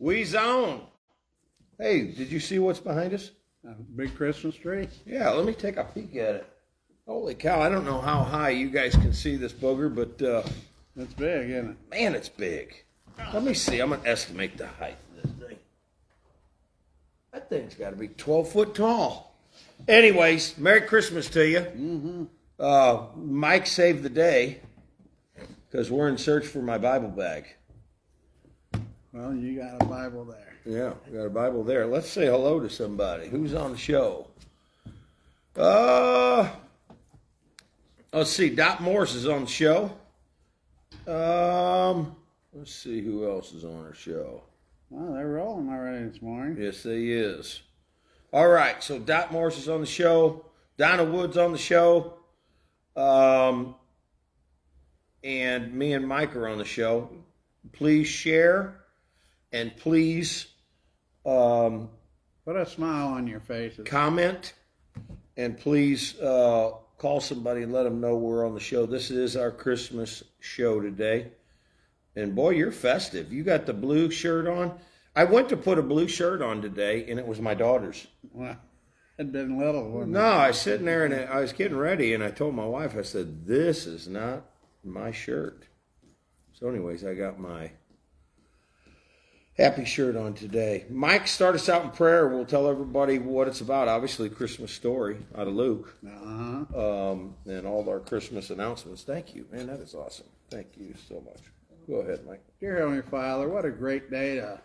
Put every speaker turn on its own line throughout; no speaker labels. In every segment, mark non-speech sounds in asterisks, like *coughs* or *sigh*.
We zone. Hey, did you see what's behind us?
A big Christmas tree.
Yeah, let me take a peek at it. Holy cow, I don't know how high you guys can see this booger, but uh,
That's big, isn't it?
man, it's big. Let me see. I'm going to estimate the height of this thing. That thing's got to be 12 foot tall. Anyways, Merry Christmas to you. Mm-hmm. Uh, Mike saved the day because we're in search for my Bible bag.
Well, you got a Bible there.
Yeah, we got a Bible there. Let's say hello to somebody. Who's on the show? Uh, let's see. Dot Morse is on the show. Um, let's see who else is on our show.
Well, they're rolling already this morning.
Yes, they is. All right, so Dot Morse is on the show. Donna Woods on the show. Um, and me and Mike are on the show. Please share and please um,
Put a smile on your faces.
comment and please uh, call somebody and let them know we're on the show. This is our Christmas show today. And boy, you're festive. You got the blue shirt on. I went to put a blue shirt on today, and it was my daughter's.
Well, it'd been little, wouldn't
No, I was sitting there and I was getting ready, and I told my wife, I said, "This is not my shirt." So, anyways, I got my happy shirt on today. Mike, start us out in prayer. We'll tell everybody what it's about. Obviously, Christmas story out of Luke.
Uh-huh.
um, and all our Christmas announcements. Thank you, man. That is awesome. Thank you so much. Go ahead, Mike.
Dear Heavenly Father, what a great day to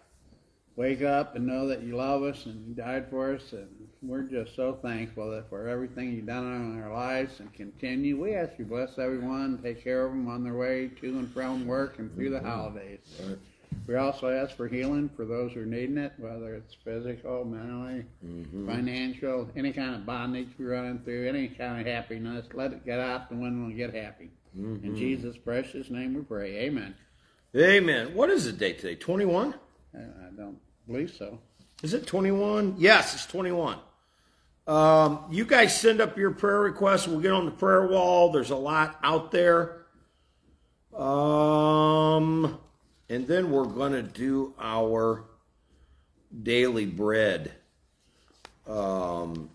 wake up and know that you love us and you died for us. And we're just so thankful that for everything you've done in our lives and continue. We ask you bless everyone, take care of them on their way to and from work and through the holidays.
Right.
We also ask for healing for those who are needing it, whether it's physical, mentally, financial, any kind of bondage we're running through, any kind of happiness. Let it get out and when we'll get happy. In Jesus' precious name we pray. Amen.
Amen. What is the date today? Twenty-one.
I I don't believe so.
Is it 21? Yes, it's 21. Um, you guys send up your prayer requests. We'll get on the prayer wall. There's a lot out there. Um, and then we're going to do our daily bread. Um,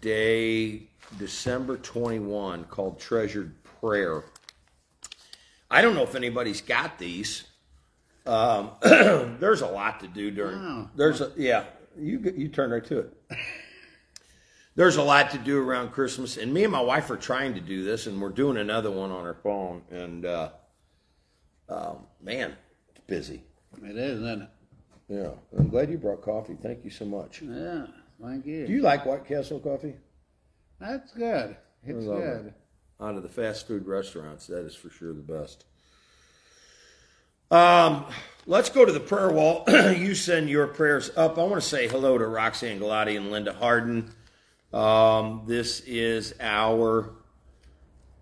day December 21 called Treasured Prayer. I don't know if anybody's got these. Um, *clears throat* there's a lot to do during.
Wow.
There's a yeah. You you turn right to it. *laughs* There's a lot to do around Christmas, and me and my wife are trying to do this, and we're doing another one on our phone. And uh, um, man, busy.
It is, isn't it?
Yeah, I'm glad you brought coffee. Thank you so much.
Yeah. Thank you.
Do you like White Castle coffee?
That's good. It's
love
good.
it. Out of the fast food restaurants, that is for sure the best. Um, let's go to the prayer wall. *clears throat* you send your prayers up. I want to say hello to Roxanne Galati and Linda Harden. Um, this is our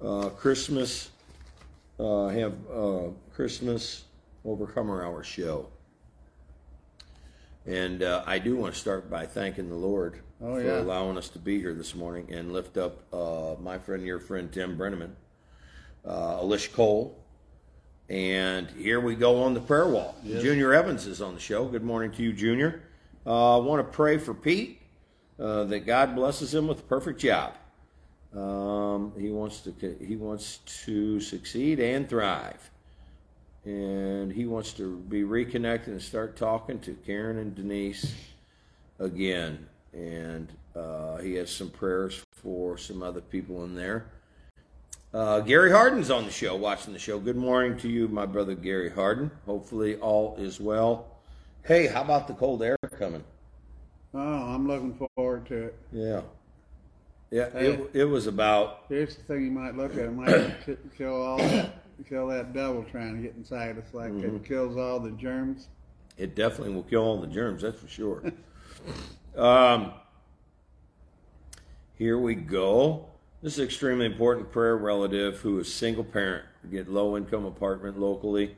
uh, Christmas uh, have uh, Christmas Overcomer Hour show, and uh, I do want to start by thanking the Lord
Oh,
for
yeah.
allowing us to be here this morning and lift up uh, my friend, your friend Tim Brenneman, uh, Alicia Cole, and here we go on the prayer wall. Junior Evans is on the show. Good morning to you, Junior. Uh, I want to pray for Pete uh, that God blesses him with a perfect job. Um, he wants to he wants to succeed and thrive, and he wants to be reconnected and start talking to Karen and Denise again. And uh, he has some prayers for some other people in there. Uh, Gary Harden's on the show, watching the show. Good morning to you, my brother Gary Harden. Hopefully, all is well. Hey, how about the cold air coming?
Oh, I'm looking forward to it.
Yeah, yeah. It, it was about
Here's the thing you might look at. It might kill all that, kill that devil trying to get inside us. Like
Mm-hmm.
it kills all the germs.
It definitely will kill all the germs, that's for sure. *laughs* um, here we go. This is extremely important prayer relative who is single parent, get low income apartment locally.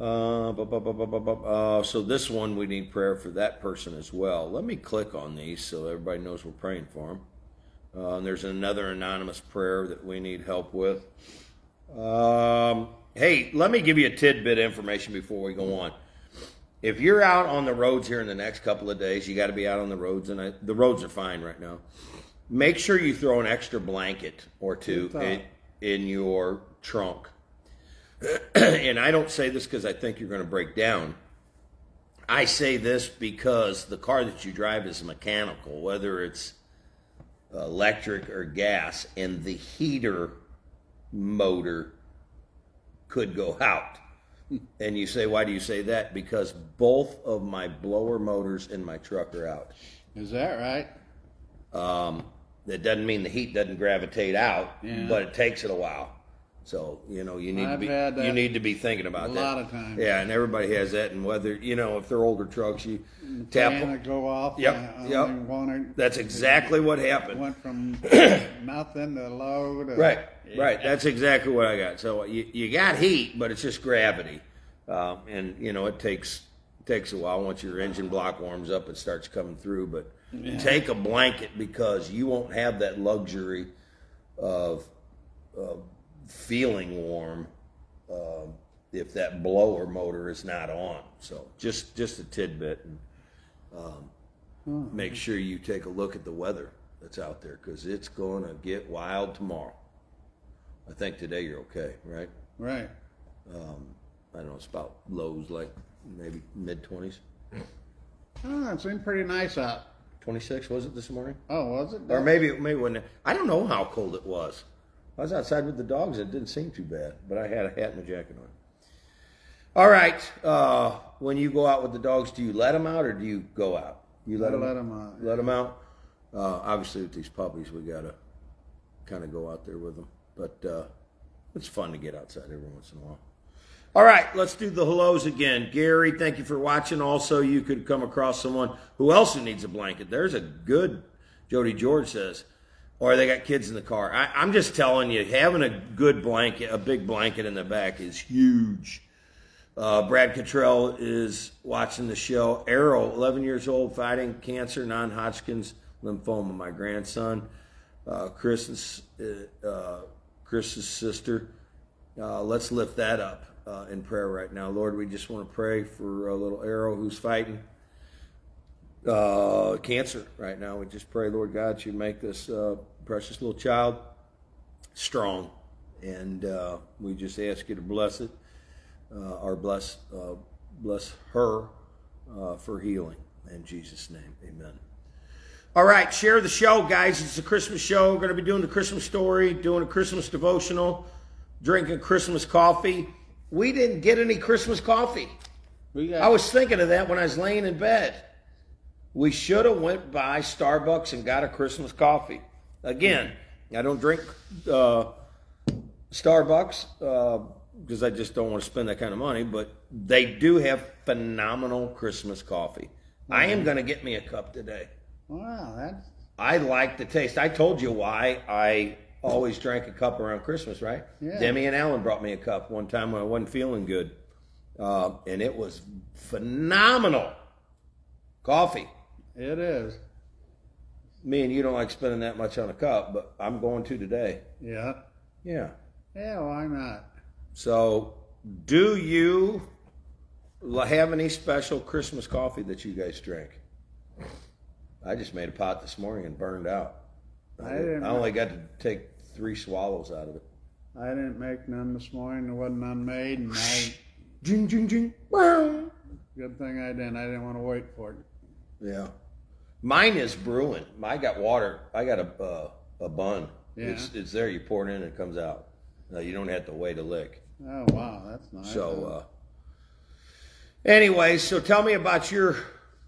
Uh, bu- bu- bu- uh, so this one we need prayer for that person as well. Let me click on these so everybody knows we're praying for them. Uh, and there's another anonymous prayer that we need help with. Um, hey, let me give you a tidbit of information before we go on. if you're out on the roads here in the next couple of days, you got to be out on the roads, and I, the roads are fine right now. Make sure you throw an extra blanket or two in, in your trunk. *clears throat* and I don't say this because I think you're going to break down. I say this because the car that you drive is mechanical, whether it's electric or gas, and the heater motor could go out. *laughs* And you say, why do you say that? Because both of my blower motors in my truck are out.
Is that right?
Um, that doesn't mean the heat doesn't gravitate out,
Yeah.
but it takes it a while. So you know you need
I've
to be you need to be thinking about
a
that.
A lot of times.
Yeah, and everybody has that. And whether you know if they're older trucks, you tap
Fan
them.
go off.
Yep, yep.
wanted-
That's exactly what happened.
Went from *clears throat* nothing to low to
Right, right. That's exactly what I got. So you, you got heat, but it's just gravity, um, and you know it takes takes a while. Once your engine block warms up, it starts coming through. But take a blanket because you won't have that luxury of, of feeling warm um, if that blower motor is not on. So just just a tidbit. And, um, Make sure you take a look at the weather that's out there because it's going to get wild tomorrow. I think today you're okay, right?
Right.
I don't know, it's about lows like maybe mid 20s.
Oh, it seemed pretty nice out.
26 was it this morning?
Oh, was it?
Or maybe maybe when I don't know how cold it was. I was outside with the dogs. And it didn't seem too bad, but I had a hat and a jacket on. All right. Uh, when you go out with the dogs, do you let them out or do you go out? You let
I
them.
out.
Let them out. Uh, obviously, with these puppies, we gotta kind of go out there with them. But uh, it's fun to get outside every once in a while. All right, let's do the hellos again. Gary, thank you for watching. Also, you could come across someone who else who needs a blanket. There's a good, Jody George says, or they got kids in the car. I, I'm just telling you, having a good blanket, a big blanket in the back is huge. Uh, Brad Cottrell is watching the show. Arrow, 11 years old, fighting cancer, non Hodgkin's lymphoma. My grandson, uh, Chris uh, Chris's sister. Uh, let's lift that up uh, in prayer right now. Lord, we just want to pray for a little Arrow who's fighting uh, cancer right now. We just pray, Lord God, you make this uh, precious little child strong. And uh, we just ask you to bless it uh, or bless bless her for healing in Jesus' name, Amen. All right, share the show, guys. It's a Christmas show. We're going to be doing the Christmas story, doing a Christmas devotional, drinking Christmas coffee. We didn't get any Christmas coffee.
We got,
I was thinking of that when I was laying in bed. We should have went by Starbucks and got a Christmas coffee. Again, I don't drink uh, Starbucks because I just don't want to spend that kind of money. But they do have phenomenal Christmas coffee. I am going to get me a cup today.
Wow, that's
I like the taste. I told you why I always drank a cup around Christmas, right?
Yeah.
Demi and Alan brought me a cup one time when I wasn't feeling good, uh, and it was phenomenal coffee.
it is.
Me and you don't like spending that much on a cup, but I'm going to today.
Yeah.
Yeah.
Yeah, why not?
So, do you have any special Christmas coffee that you guys drink? I just made a pot this morning and burned out.
I didn't-
I only got to take three swallows out of it.
I didn't make none this morning. There wasn't none made, and I.
Jing, jing, jing. Wow.
Good thing I didn't. I didn't want to wait for it.
Yeah. Mine is brewing. I got water. I got a uh, a bun.
Yeah.
It's it's there. You pour it in, and it comes out. No, you don't have to wait a lick.
Oh wow, that's nice.
So, uh, anyway, so tell me about your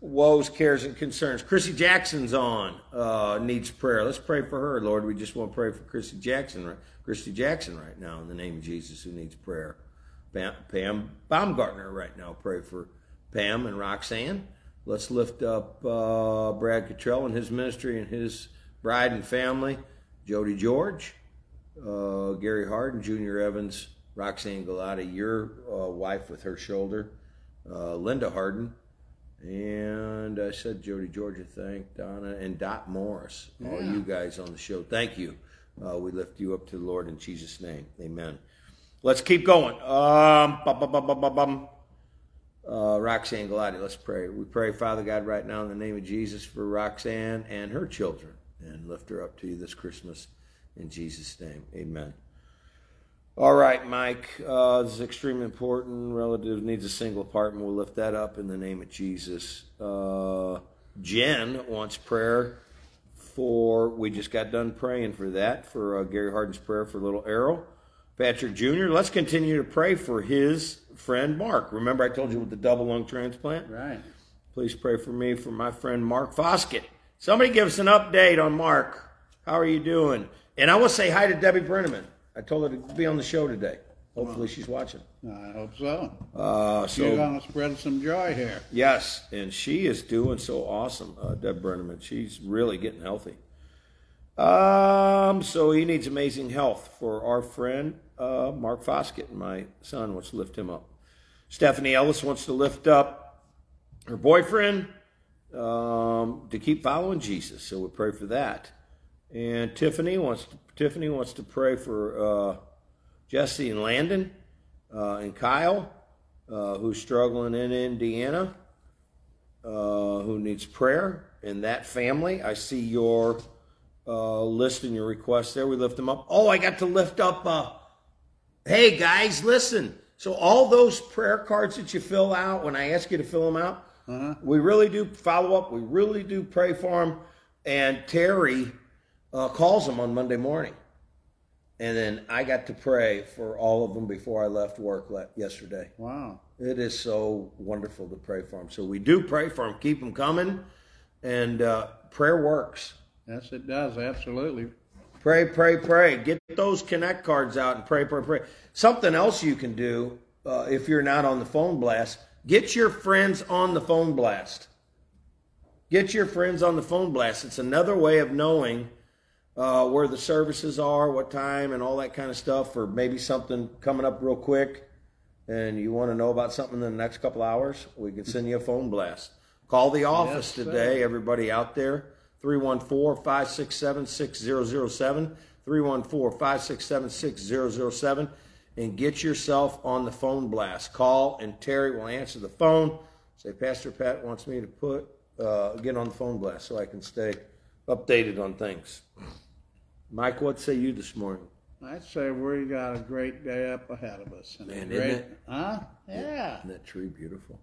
woes, cares, and concerns. Chrissy Jackson's on. Uh, needs prayer. Let's pray for her, Lord. We just want to pray for Chrissy Jackson, right- Christy Jackson, right now in the name of Jesus, who needs prayer. Pam, Pam Baumgartner, right now. Pray for Pam and Roxanne. Let's lift up uh, Brad Cottrell and his ministry and his bride and family. Jody George uh, Gary Harden, Junior Evans, Roxanne Galati, your uh, wife with her shoulder, uh, Linda Harden, and I said Jody Georgia, thank Donna, and Dot Morris, all you guys on the show. Thank you. Uh, we lift you up to the Lord in Jesus' name. Amen. Let's keep going. Um, bum, bum, bum. uh, Roxanne Galati. Let's pray. We pray, Father God, right now in the name of Jesus for Roxanne and her children and lift her up to you this Christmas in Jesus' name. Amen. All right, Mike, uh, this is extremely important. Relative needs a single apartment. We'll lift that up in the name of Jesus. Uh, Jen wants prayer for, we just got done praying for that, for uh, Gary Harden's prayer for little Errol. Patrick Jr., let's continue to pray for his friend Mark. Remember, I told you with the double lung transplant?
Right.
Please pray for me, for my friend Mark Foskett. Somebody give us an update on Mark. How are you doing? And I will say hi to Debbie Brenneman. I told her to be on the show today. Hopefully, she's watching.
I hope so.
Uh, so
going to spread some joy here.
yes, and she is doing so awesome, uh, Deb Brenneman. She's really getting healthy. Um, so he needs amazing health for our friend uh, Mark Foskett. My son wants to lift him up. Stephanie Ellis wants to lift up her boyfriend um, to keep following Jesus. So we pray for that. And Tiffany wants to, Tiffany wants to pray for uh, Jesse and Landon uh, and Kyle, uh, who's struggling in Indiana, uh, who needs prayer. In that family, I see your uh, list and your requests there. We lift them up. Oh, I got to lift up. Uh, hey guys, listen. So all those prayer cards that you fill out when I ask you to fill them out,
Uh-huh.
we really do follow up. We really do pray for them. And Terry uh, calls them on Monday morning. And then I got to pray for all of them before I left work yesterday.
Wow.
It is so wonderful to pray for them. So we do pray for them. Keep them coming. And uh, prayer works.
Yes, it does. Absolutely.
Pray, pray, pray. Get those connect cards out and pray, pray, pray. Something else you can do uh, if you're not on the phone blast, get your friends on the phone blast. Get your friends on the phone blast. It's another way of knowing uh, where the services are, what time, and all that kind of stuff, or maybe something coming up real quick and you want to know about something in the next couple hours, we can send you a phone blast. Call the office
Yes, sir.
today, everybody out there. 314 567 6007. 314 567 6007. And get yourself on the phone blast. Call, and Terry will answer the phone. Say, Pastor Pat wants me to put uh, get on the phone blast so I can stay updated on things. Mike, what say you this morning?
I'd say we got a great day up ahead of us. And a
Man,
great,
isn't it?
Huh? Yeah.
Isn't that tree beautiful?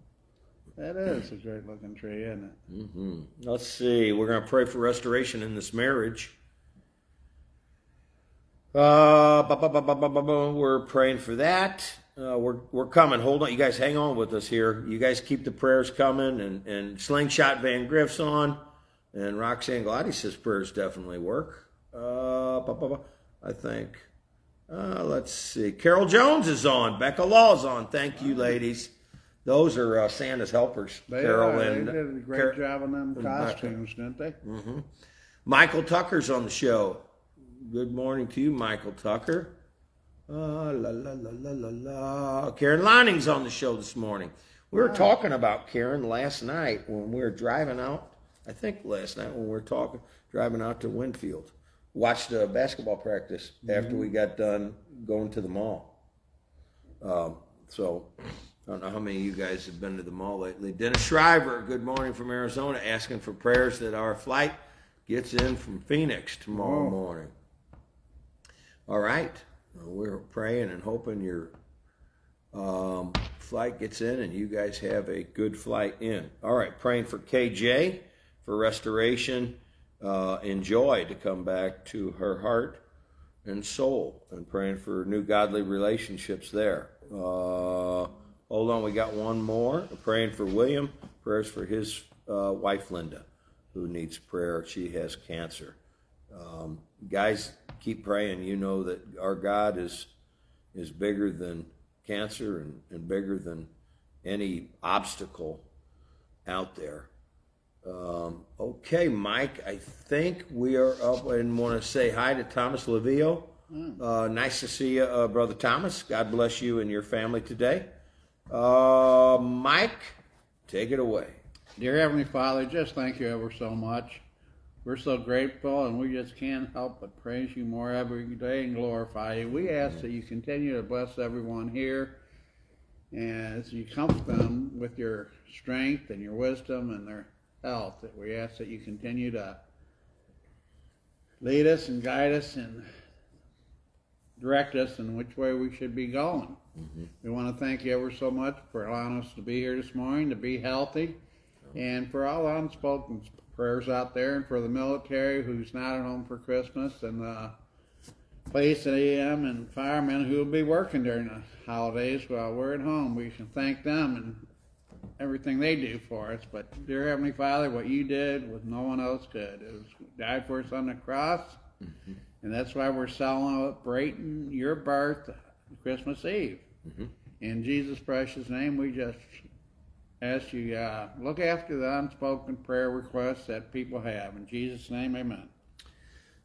That is a great looking tree, isn't it?
hmm Let's see. We're going to pray for restoration in this marriage. Uh, we're praying for that. Uh, we're we're coming. Hold on, you guys. Hang on with us here. You guys keep the prayers coming, and and slingshot Van Griff's on, and Roxanne Glady says prayers definitely work. Uh, ba, ba, ba. I think. Uh, let's see. Carol Jones is on. Becca Law's is on. Thank you, ladies. Those are uh, Santa's helpers.
They,
Carol
are,
and
they did a great
Car-
job on them costumes, didn't they?
Michael Tucker's on the show. Good morning to you, Michael Tucker. Uh, la, la, la, la, la, la. Karen Lining's on the show this morning. We were talking about Karen last night when we were driving out. I think last night when we were talking, driving out to Winfield. Watched a basketball practice after we got done going to the mall. Um, so I don't know how many of you guys have been to the mall lately. Dennis Shriver, good morning from Arizona, asking for prayers that our flight gets in from Phoenix tomorrow
Oh.
morning. All right. Well, We're praying and hoping your um, flight gets in and you guys have a good flight in. All right. Praying for KJ for restoration uh, and joy to come back to her heart and soul and praying for new godly relationships there. Uh, hold on, we got one more. Praying for William. Prayers for his uh, wife Linda, who needs prayer. She has cancer. Um, guys, keep praying. You know that our God is is bigger than cancer and, and bigger than any obstacle out there. Um, okay, Mike, I think we are up and want to say hi to Thomas Levio. Uh, nice to see you, uh, Brother Thomas. God bless you and your family today. Uh, Mike, take it away.
Dear Heavenly Father, just thank you ever so much. We're so grateful, and we just can't help but praise you more every day and glorify you. We ask that you continue to bless everyone here And as you comfort them with your strength and your wisdom and their health, that we ask that you continue to lead us and guide us and direct us in which way we should be going. Mm-hmm. We want to thank you ever so much for allowing us to be here this morning, to be healthy, and for all the unspoken prayers out there, and for the military who's not at home for Christmas, and the police and EM and firemen who will be working during the holidays while we're at home. We can thank them and everything they do for us. But dear Heavenly Father, what you did was no one else could. It was died for us on the cross, and that's why we're celebrating your birth Christmas Eve. In Jesus' precious name, we just ask you uh, look after the unspoken prayer requests that people have. In Jesus' name, Amen.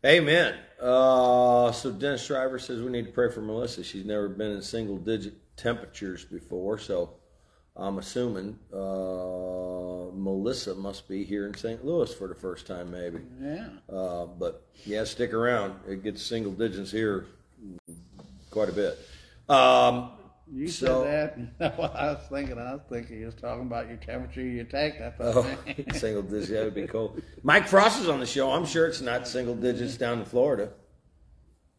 Amen. Uh, so Dennis Shriver says we need to pray for Melissa. She's never been in single digit temperatures before, so I'm assuming uh, Melissa must be here in St. Louis for the first time, maybe.
Yeah.
Uh, but yeah, stick around. It gets single digits here quite a bit. Um,
You
So-
said that. *laughs* what I was thinking, I was thinking you was talking about your temperature you take. I thought,
oh, *laughs* single digits, that would be cool. Mike Frost is on the show. I'm sure it's not single digits down in Florida.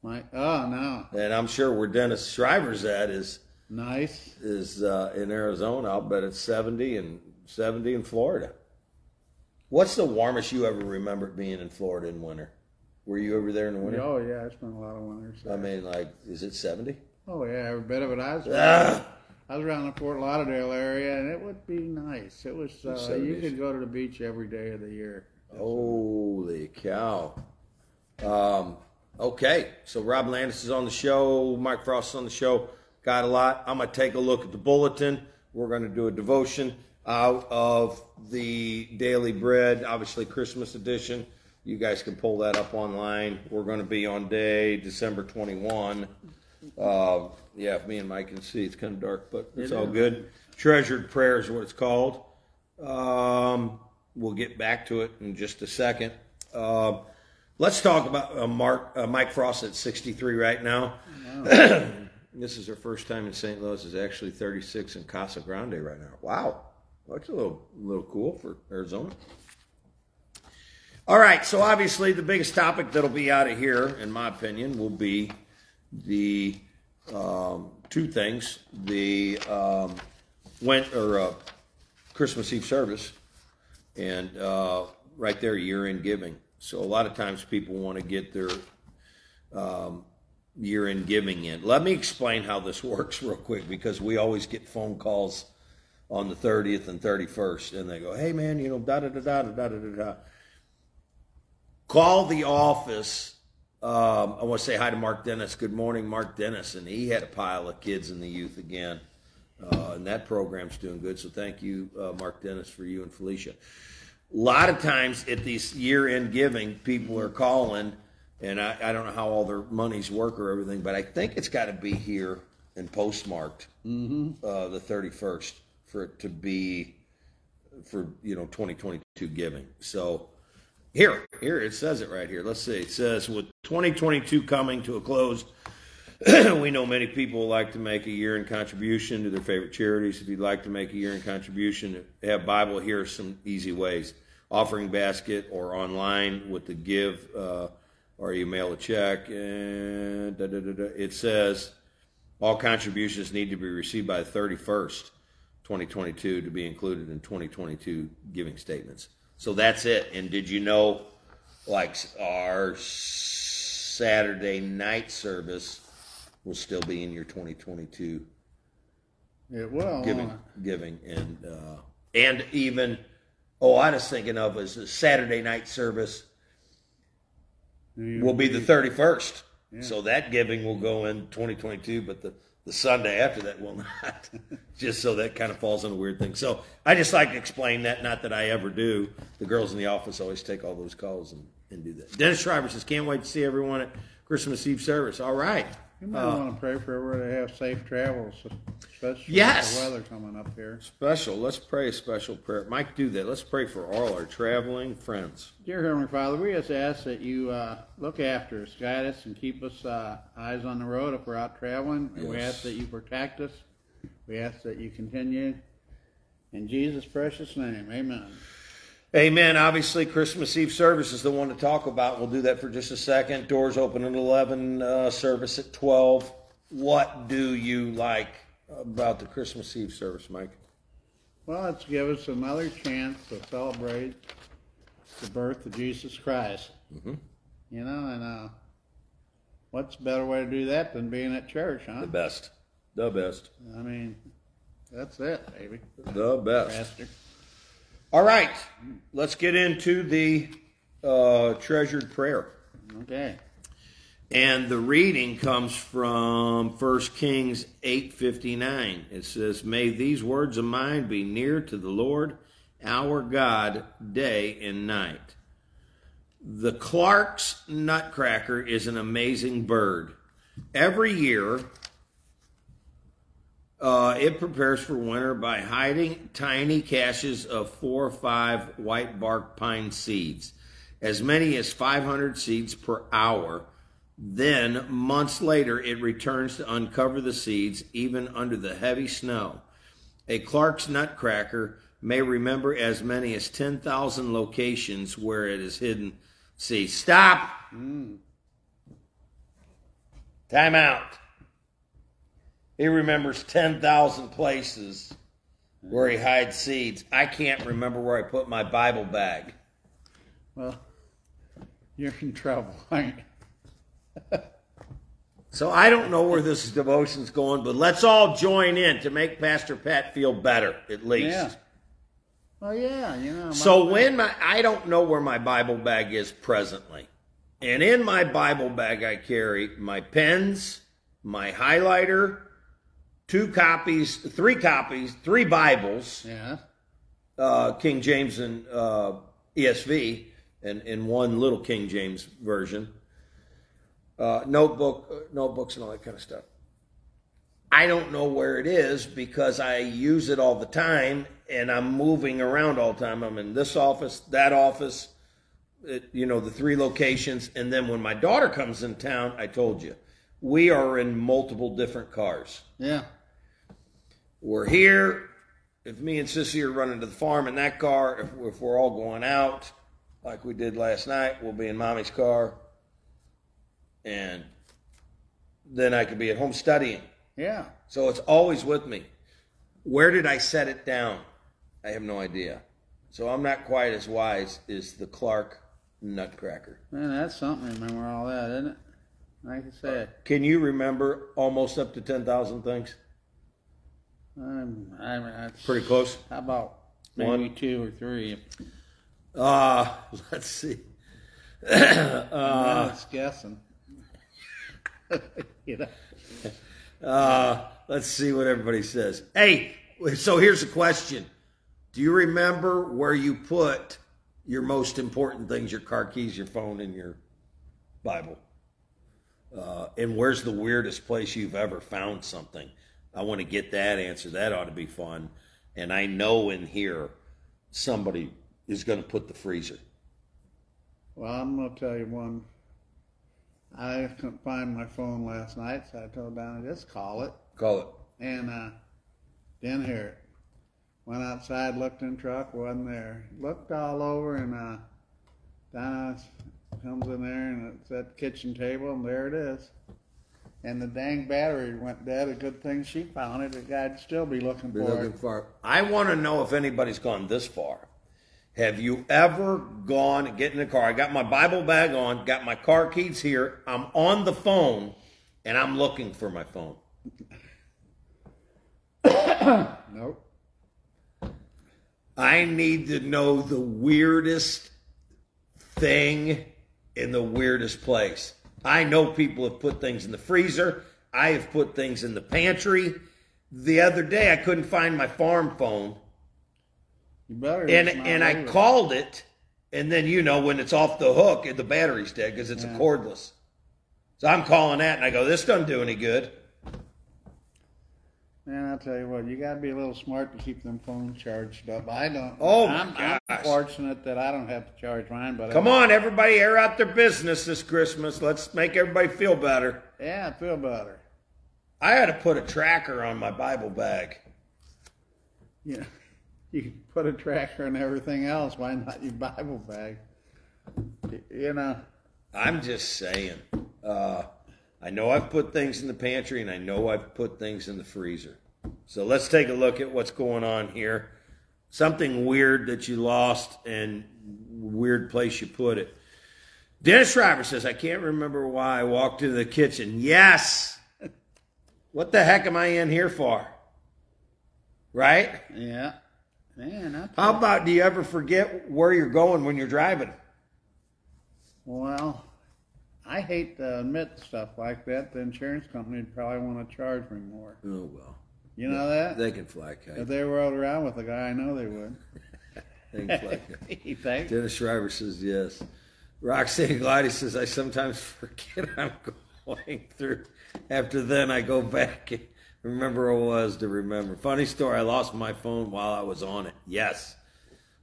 Mike, oh no,
And I'm sure where Dennis Shriver's at is
nice.
is uh, in Arizona. I'll bet it's 70 and 70 in Florida. What's the warmest you ever remember being in Florida in winter? Were you over there in the winter?
Oh yeah, I spent a lot of winters.
I mean, like, is it 70?
oh yeah, every bit of it. I was,
Ah,
I was around the Fort Lauderdale area, and it would be nice. It was. Uh, you could go to the beach every day of the year.
holy cow. Um, okay, so Rob Landis is on the show. Mike Frost is on the show. Got a lot. I'm going to take a look at the bulletin. We're going to do a devotion out of the Daily Bread, obviously Christmas edition. You guys can pull that up online. We're going to be on day December 21. Uh, yeah, if me and Mike can see, it's kind of dark, but it's
It
all good. Treasured prayer is what it's called. Um, we'll get back to it in just a second. Uh, let's talk about uh, Mark uh, Mike Frost at 63 right now. *clears throat* this is her first time in St. Louis. Is actually 36 in Casa Grande right now. Wow, that's a little little cool for Arizona. All right, so obviously the biggest topic that'll be out of here, in my opinion, will be the um, two things: the um, went or uh, Christmas Eve service, and uh, right there, year-end giving. So a lot of times people want to get their um, year-end giving in. Let me explain how this *laughs* works real quick because we always get phone calls on the 30th and 31st, and they go, "Hey, man, you know, da da da da da da da da." Call the office. Um, I want to say hi to Mark Dennis. Good morning, Mark Dennis, and he had a pile of kids in the youth again, uh, and that program's doing good. So thank you, uh, Mark Dennis, for you and Felicia. A lot of times at these year-end giving, people are calling, and I, I don't know how all their monies work or everything, but I think it's got to be here and postmarked uh, the 31st for it to be for you know 2022 giving. So here, here it says it right here. Let's see. It says with 2022 coming to a close, *clears throat* we know many people like to make a year-end contribution to their favorite charities. If you'd like to make a year-end contribution, have Bible. Here are some easy ways: offering basket or online with the give, uh, or you mail a check. And da, da, da, it says all contributions need to be received by the 31st, 2022, to be included in 2022 giving statements. So that's it. And did you know, like our Saturday night service will still be in your 2022
It will.
giving, giving, and uh, and even oh, I was thinking of as a Saturday night service will be the 31st. So that giving will go in 2022, but the, the Sunday after that will *laughs* not. just so that kind of falls in a weird thing. So I just like to explain that, not that I ever do. The girls in the office always take all those calls and, and do that. Dennis Schreiber says, can't wait to see everyone at Christmas Eve service. All right.
You might want to pray for everybody to have safe travels, especially
Yes.
with the weather coming up here.
Special. Let's pray a special prayer. Mike, do that. Let's pray for all our traveling friends.
Dear Heavenly Father, we just ask that you uh, look after us, guide us, and keep us uh, eyes on the road if we're out traveling. And We ask that you protect us We ask that you continue in Jesus' precious name. Amen.
Amen. Obviously, Christmas Eve service is the one to talk about. We'll do that for just a second. Doors open at 11, uh, service at 12. What do you like about the Christmas Eve service, Mike?
Well, it's give us another chance to celebrate the birth of Jesus Christ.
Mhm.
You know, and uh, what's a better way to do that than being at church, huh?
The best. The best.
I mean, that's it, baby.
The best.
Pastor.
All right. Let's get into the uh, treasured prayer.
Okay.
And the reading comes from 1 Kings 8:59. It says, "May these words of mine be near to the Lord our God day and night." The Clark's nutcracker is an amazing bird. Every year, uh, it prepares for winter by hiding tiny caches of four or five white bark pine seeds, as many as 500 seeds per hour. Then, months later, it returns to uncover the seeds, even under the heavy snow. A Clark's nutcracker may remember as many as 10,000 locations where it is hidden. See, stop! Time out. He remembers 10,000 places where he hides seeds. I can't remember where I put my Bible bag.
Well, you're in trouble, *laughs* aren't you?
So I don't know where this devotion's going, but let's all join in to make Pastor Pat feel better, at least.
Yeah. Well, yeah, you know.
So when my I don't know where my Bible bag is presently. And in my Bible bag I carry my pens, my highlighter, two copies, three copies, three Bibles,
Yeah.
uh, King James and uh, ESV, and, and one little King James version, uh, notebook, uh, notebooks, and all that kind of stuff. I don't know where it is because I use it all the time, and I'm moving around all the time. I'm in this office, that office, it, you know, the three locations, and then when my daughter comes in town, I told you, we are in multiple different cars
Yeah.
We're here. If me and Sissy are running to the farm in that car, if, if we're all going out, like we did last night, we'll be in mommy's car. And then I could be at home studying.
Yeah.
So it's always with me. Where did I set it down? I have no idea. So I'm not quite as wise as the Clark Nutcracker.
Man, that's something to remember all that, isn't it? Like I said,
Can you remember almost up to 10,000 things?
I'm, I'm, that's,
Pretty close.
how about maybe
One.
two or three?
Uh, *laughs* let's see. *clears throat*
Uh, it's guessing. *laughs* you know?
Uh, let's see what everybody says. Hey, so here's a question. Do you remember where you put your most important things, your car keys, your phone, and your Bible? Uh, and where's the weirdest place you've ever found something? I want to get that answer. That ought to be fun. And I know in here somebody is going to put the freezer.
Well, I'm going to tell you one. I couldn't find my phone last night, so I told Donna, just call it.
Call it.
And uh, didn't hear it. Went outside, looked in truck, wasn't there. Looked all over, and uh, Donna comes in there, and it's at the kitchen table, and there it is. And the dang battery went dead. A good thing she found it. The guy'd still be looking
Be
for
looking
it.
for. I want to know if anybody's gone this far. Have you ever gone get in the car? I got my Bible bag on, got my car keys here. I'm on the phone, and I'm looking for my phone. *coughs*
Nope.
I need to know the weirdest thing in the weirdest place. I know people have put things in the freezer. I have put things in the pantry. The other day, I couldn't find my farm phone.
You better.
and and I called it, and then you know when it's off the hook, the battery's dead because it's
Yeah.
a cordless. So I'm calling that, and I go, "This doesn't do any good."
Man, I'll tell you what, you gotta be a little smart to keep them phones charged up. I don't.
Oh,
I'm, I'm fortunate that I don't have to charge mine, but
Come on, everybody, air out their business this Christmas. Let's make everybody feel better.
Yeah, feel better.
I had to put a tracker on my Bible bag.
You know, you put a tracker on everything else. Why not your Bible bag? You know,
I'm just saying. Uh, I know I've put things in the pantry and I know I've put things in the freezer. So let's take a look at what's going on here. Something weird that you lost and weird place you put it. Dennis Schreiber says, I can't remember why I walked into the kitchen. Yes. *laughs* What the heck am I in here for? Right?
yeah. Man, I
How about do you ever forget where you're going when you're driving?
Well, I hate to admit stuff like that. The insurance company would probably want to charge me more.
Oh, well.
You know that?
They can fly kite.
if they rode around with a guy, I know they would. *laughs*
They can fly kite. *laughs*
you think?
Dennis Schreiber says yes. Roxanne Glidey says, I sometimes forget I'm going through. After then, I go back and remember what it was to remember. Funny story, I lost my phone while I was on it. Yes.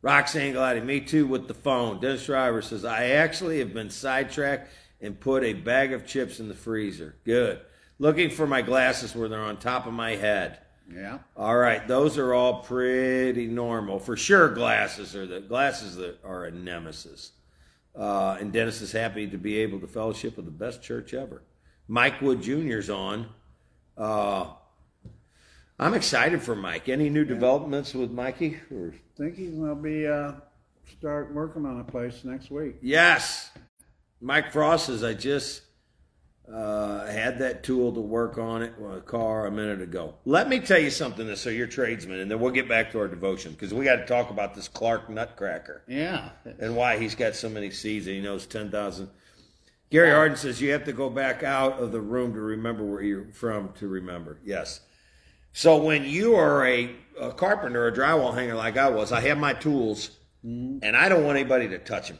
Roxanne Glidey, me too with the phone. Dennis Schreiber says, I actually have been sidetracked and put a bag of chips in the freezer. Good. Looking for my glasses where they're on top of my head.
Yeah.
All right, those are all pretty normal for sure. Glasses are the glasses that are a nemesis. Uh, and Dennis is happy to be able to fellowship with the best church ever. Mike Wood Jr.'s on. Uh, I'm excited for Mike. Any new developments with Mikey? Or?
think he's gonna be uh, start working on a place next week.
Yes, Mike Frost says I just uh, had that tool to work on it a car a minute ago. Let me tell you something, this so you're tradesman, and then we'll get back to our devotion because we got to talk about this Clark Nutcracker
Yeah.
and why he's got so many seeds and he knows ten thousand. Gary Harden says you have to go back out of the room to remember where you're from to remember. Yes. So when you are a, a carpenter, a drywall hanger like I was, I have my tools, and I don't want anybody to touch them.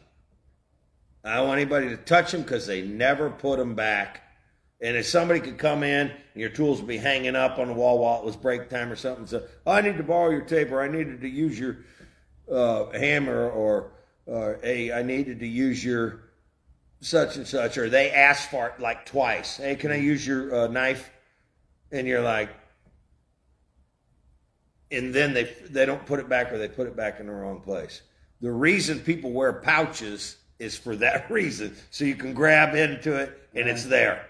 I don't want anybody to touch them because they never put them back. And if somebody could come in and your tools would be hanging up on the wall while it was break time or something, so oh, I need to borrow your tape or I needed to use your uh, hammer or uh, hey, I needed to use your such and such, or they ask for it like twice. Hey, can I use your uh, knife? And you're like, and then they they don't put it back or they put it back in the wrong place. The reason people wear pouches is for that *laughs* reason, so you can grab into it and it's there,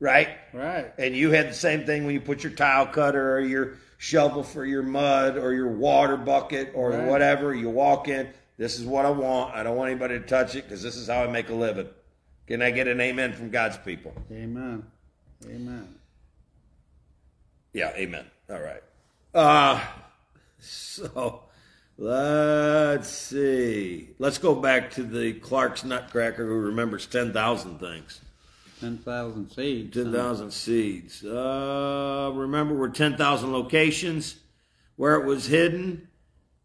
right?
Right.
And you had the same thing when you put your tile cutter or your shovel for your mud or your water bucket or
Right.
whatever. You walk in, this is what I want. I don't want anybody to touch it because this is how I make a living. Can I get an amen from God's people?
Amen. Amen.
Yeah, amen. All right. Uh *laughs* so let's see. Let's go back to the Clark's Nutcracker who remembers ten thousand things.
Ten thousand seeds.
Ten thousand seeds. Uh, remember, we're ten thousand locations where it was hidden.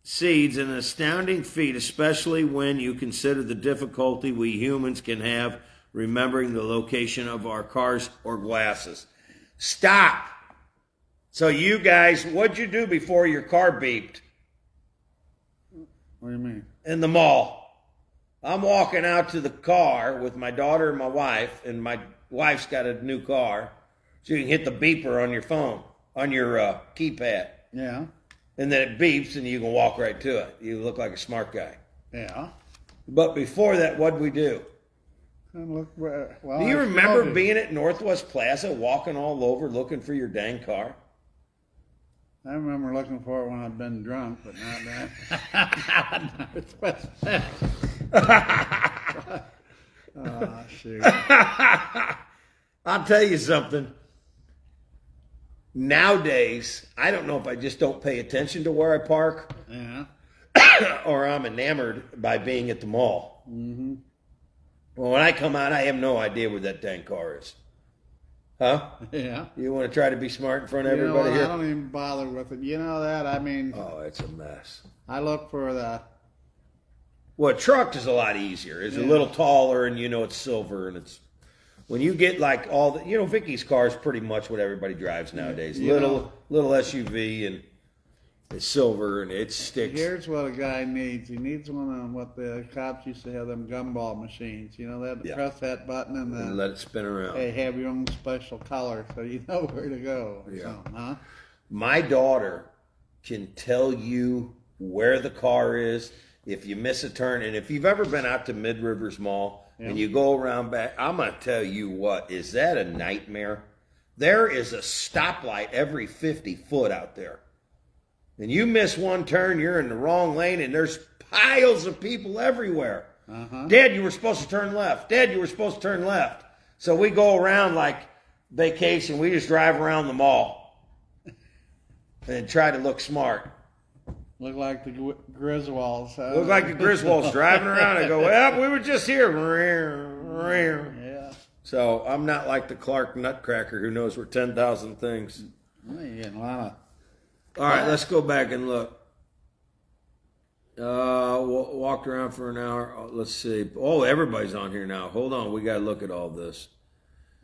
Seeds, an astounding feat, especially when you consider the difficulty we humans can have remembering the location of our cars or glasses. Stop. So, you guys, what'd you do before your car beeped
What do you mean?
in the mall? I'm walking out to the car with my daughter and my wife, and my wife's got a new car, so you can hit the beeper on your phone, on your uh, keypad,
Yeah.
and then it beeps, and you can walk right to it. You look like a smart guy.
Yeah.
But before that, what'd we do?
And look. Well,
Do you
I
remember being at Northwest Plaza, walking all over looking for your dang car?
I remember looking for it when I'd been drunk, but not that. Oh *laughs* shoot!
I'll tell you something. Nowadays, I don't know if I just don't pay attention to where I park
Yeah. *coughs*
or I'm enamored by being at the mall. Mm-hmm. Well, when I come out, I have no idea where that dang car is. Huh? *laughs*
Yeah.
You want to try to be smart in front of
You know
everybody
what? I don't even bother with it. You know that? I mean,
Oh, it's a mess.
I look for the.
Well, a truck is a lot easier. It's a little taller, and you know it's silver, and it's when you get like all the you know Vicky's car is pretty much what everybody drives nowadays.
You
little little SUV, and It's silver and it sticks.
Here's what a guy needs. He needs one of what the cops used to have them gumball machines. You know that
Yeah.
press that button and
and
then
let it spin around.
they have your own special color so you know *laughs* where to go.
Yeah.
huh?
My daughter can tell you where the car is if you miss a turn. And if you've ever been out to Mid Rivers Mall and you go around back, I'm going to tell you what, is that a nightmare? There is a stoplight every 50 foot out there. And you miss one turn, you're in the wrong lane, and there's piles of people everywhere.
Uh-huh.
Dad, you were supposed to turn left. Dad, you were supposed to turn left. So we go around like vacation. We just drive around the mall *laughs* and try to look smart.
Look like the Gri- Griswolds. Huh?
Look like the Griswolds driving around. I go, *laughs* well, we were just here.
Yeah.
So I'm not like the Clark Nutcracker who knows where 10,000 things.
Well, You're getting a lot of.
All right, let's go back and look. Uh, wa- walked around for an hour. Oh, let's see. Oh, everybody's on here now. Hold on, we got to look at all this.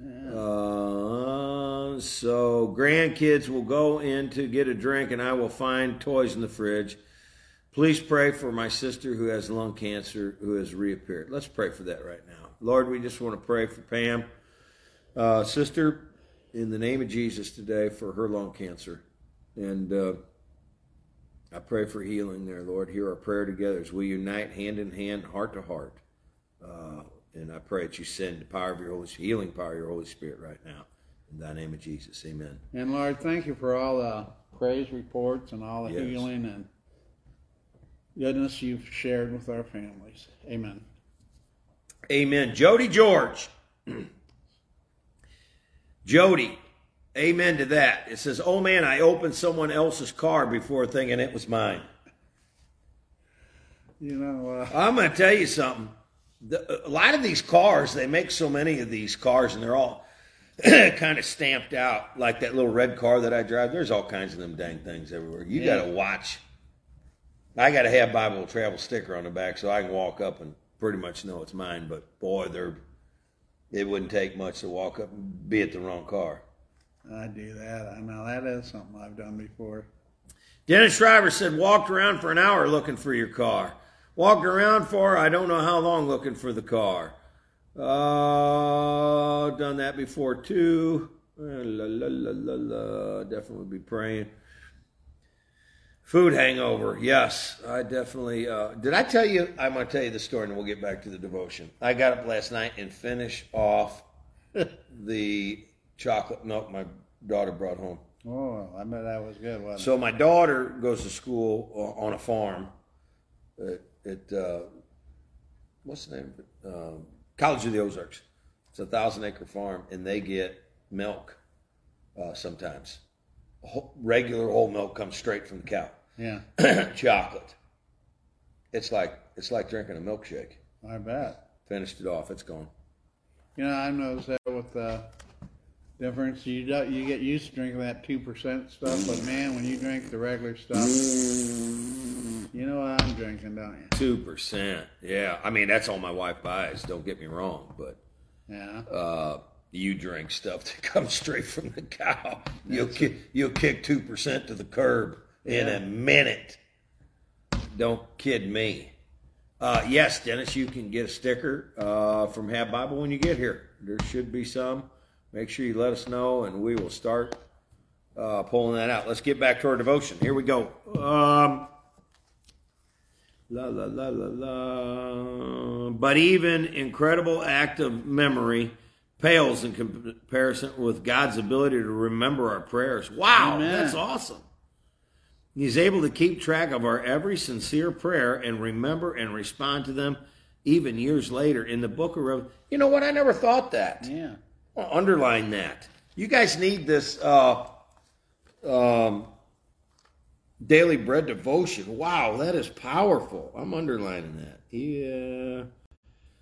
Uh, so grandkids will go in to get a drink, and I will find toys in the fridge. Please pray for my sister who has lung cancer who has reappeared. Let's pray for that right now. Lord, we just want to pray for Pam, uh, sister, in the name of Jesus today for her lung cancer. And uh, I pray for healing there, Lord. Hear our prayer together as we unite hand in hand, heart to heart. Uh, and I pray that you send the power of your Holy healing power of your Holy Spirit right now. In thy name of Jesus, amen.
And Lord, thank you for all the praise reports and all the
Yes.
healing and goodness you've shared with our families. Amen.
Amen. Jody George. *clears throat* Jody, amen to that. It says, Oh man, I opened someone else's car before thinking it was mine.
You know, uh,
I'm going to tell you something. The, a lot of these cars, they make so many of these cars, and they're all *clears throat* kind of stamped out, like that little red car that I drive. There's all kinds of them dang things everywhere. You
Yeah.
got to watch. I got to have Bible travel sticker on the back so I can walk up and pretty much know it's mine. But boy, they're it wouldn't take much to walk up and be at the wrong car.
I do that. I know that is something I've done before.
Dennis Shriver said, walked around for an hour looking for your car. Walked around for, I don't know how long looking for the car. Uh, done that before too. La, la, la, la. Definitely be praying. Food hangover. Yes, I definitely. Uh, did I tell you? I'm going to tell you the story and we'll get back to the devotion. I got up last night and finished off *laughs* the chocolate milk my daughter brought home.
Oh, I bet that was good, wasn't
So my daughter goes to school o- on a farm at, at uh, what's the name of it? Um, College of the Ozarks. It's a thousand acre farm, and they get milk uh, sometimes. Whole- Regular whole milk comes straight from the cow.
Yeah, *clears throat*
Chocolate. It's like it's like drinking a milkshake.
I bet.
Finished it off. It's gone.
You know, I noticed that with the difference. You do, you get used to drinking that two percent stuff, but man, when you drink the regular stuff, you know what I'm drinking, don't you?
Two percent. Yeah. I mean, that's all my wife buys. Don't get me wrong, but
Yeah.
uh, you drink stuff that *laughs* comes straight from the cow. You'll ki- you'll kick two percent to the curb in a minute. Don't kid me. Uh, yes, Dennis, you can get a sticker uh, from Have Bible when you get here. There should be some. Make sure you let us know, and we will start uh, pulling that out. Let's get back to our devotion. Here we go. Um, La la la la la. But even incredible act of memory pales in comparison with God's ability to remember our prayers. Wow,
Amen.
that's awesome. He's able to keep track of our every sincere prayer and remember and respond to them even years later in the book of Revelation. You know what? I never thought that.
Yeah.
Well, underline that. You guys need this uh, um, daily bread devotion. Wow, that is powerful. I'm underlining that. Yeah.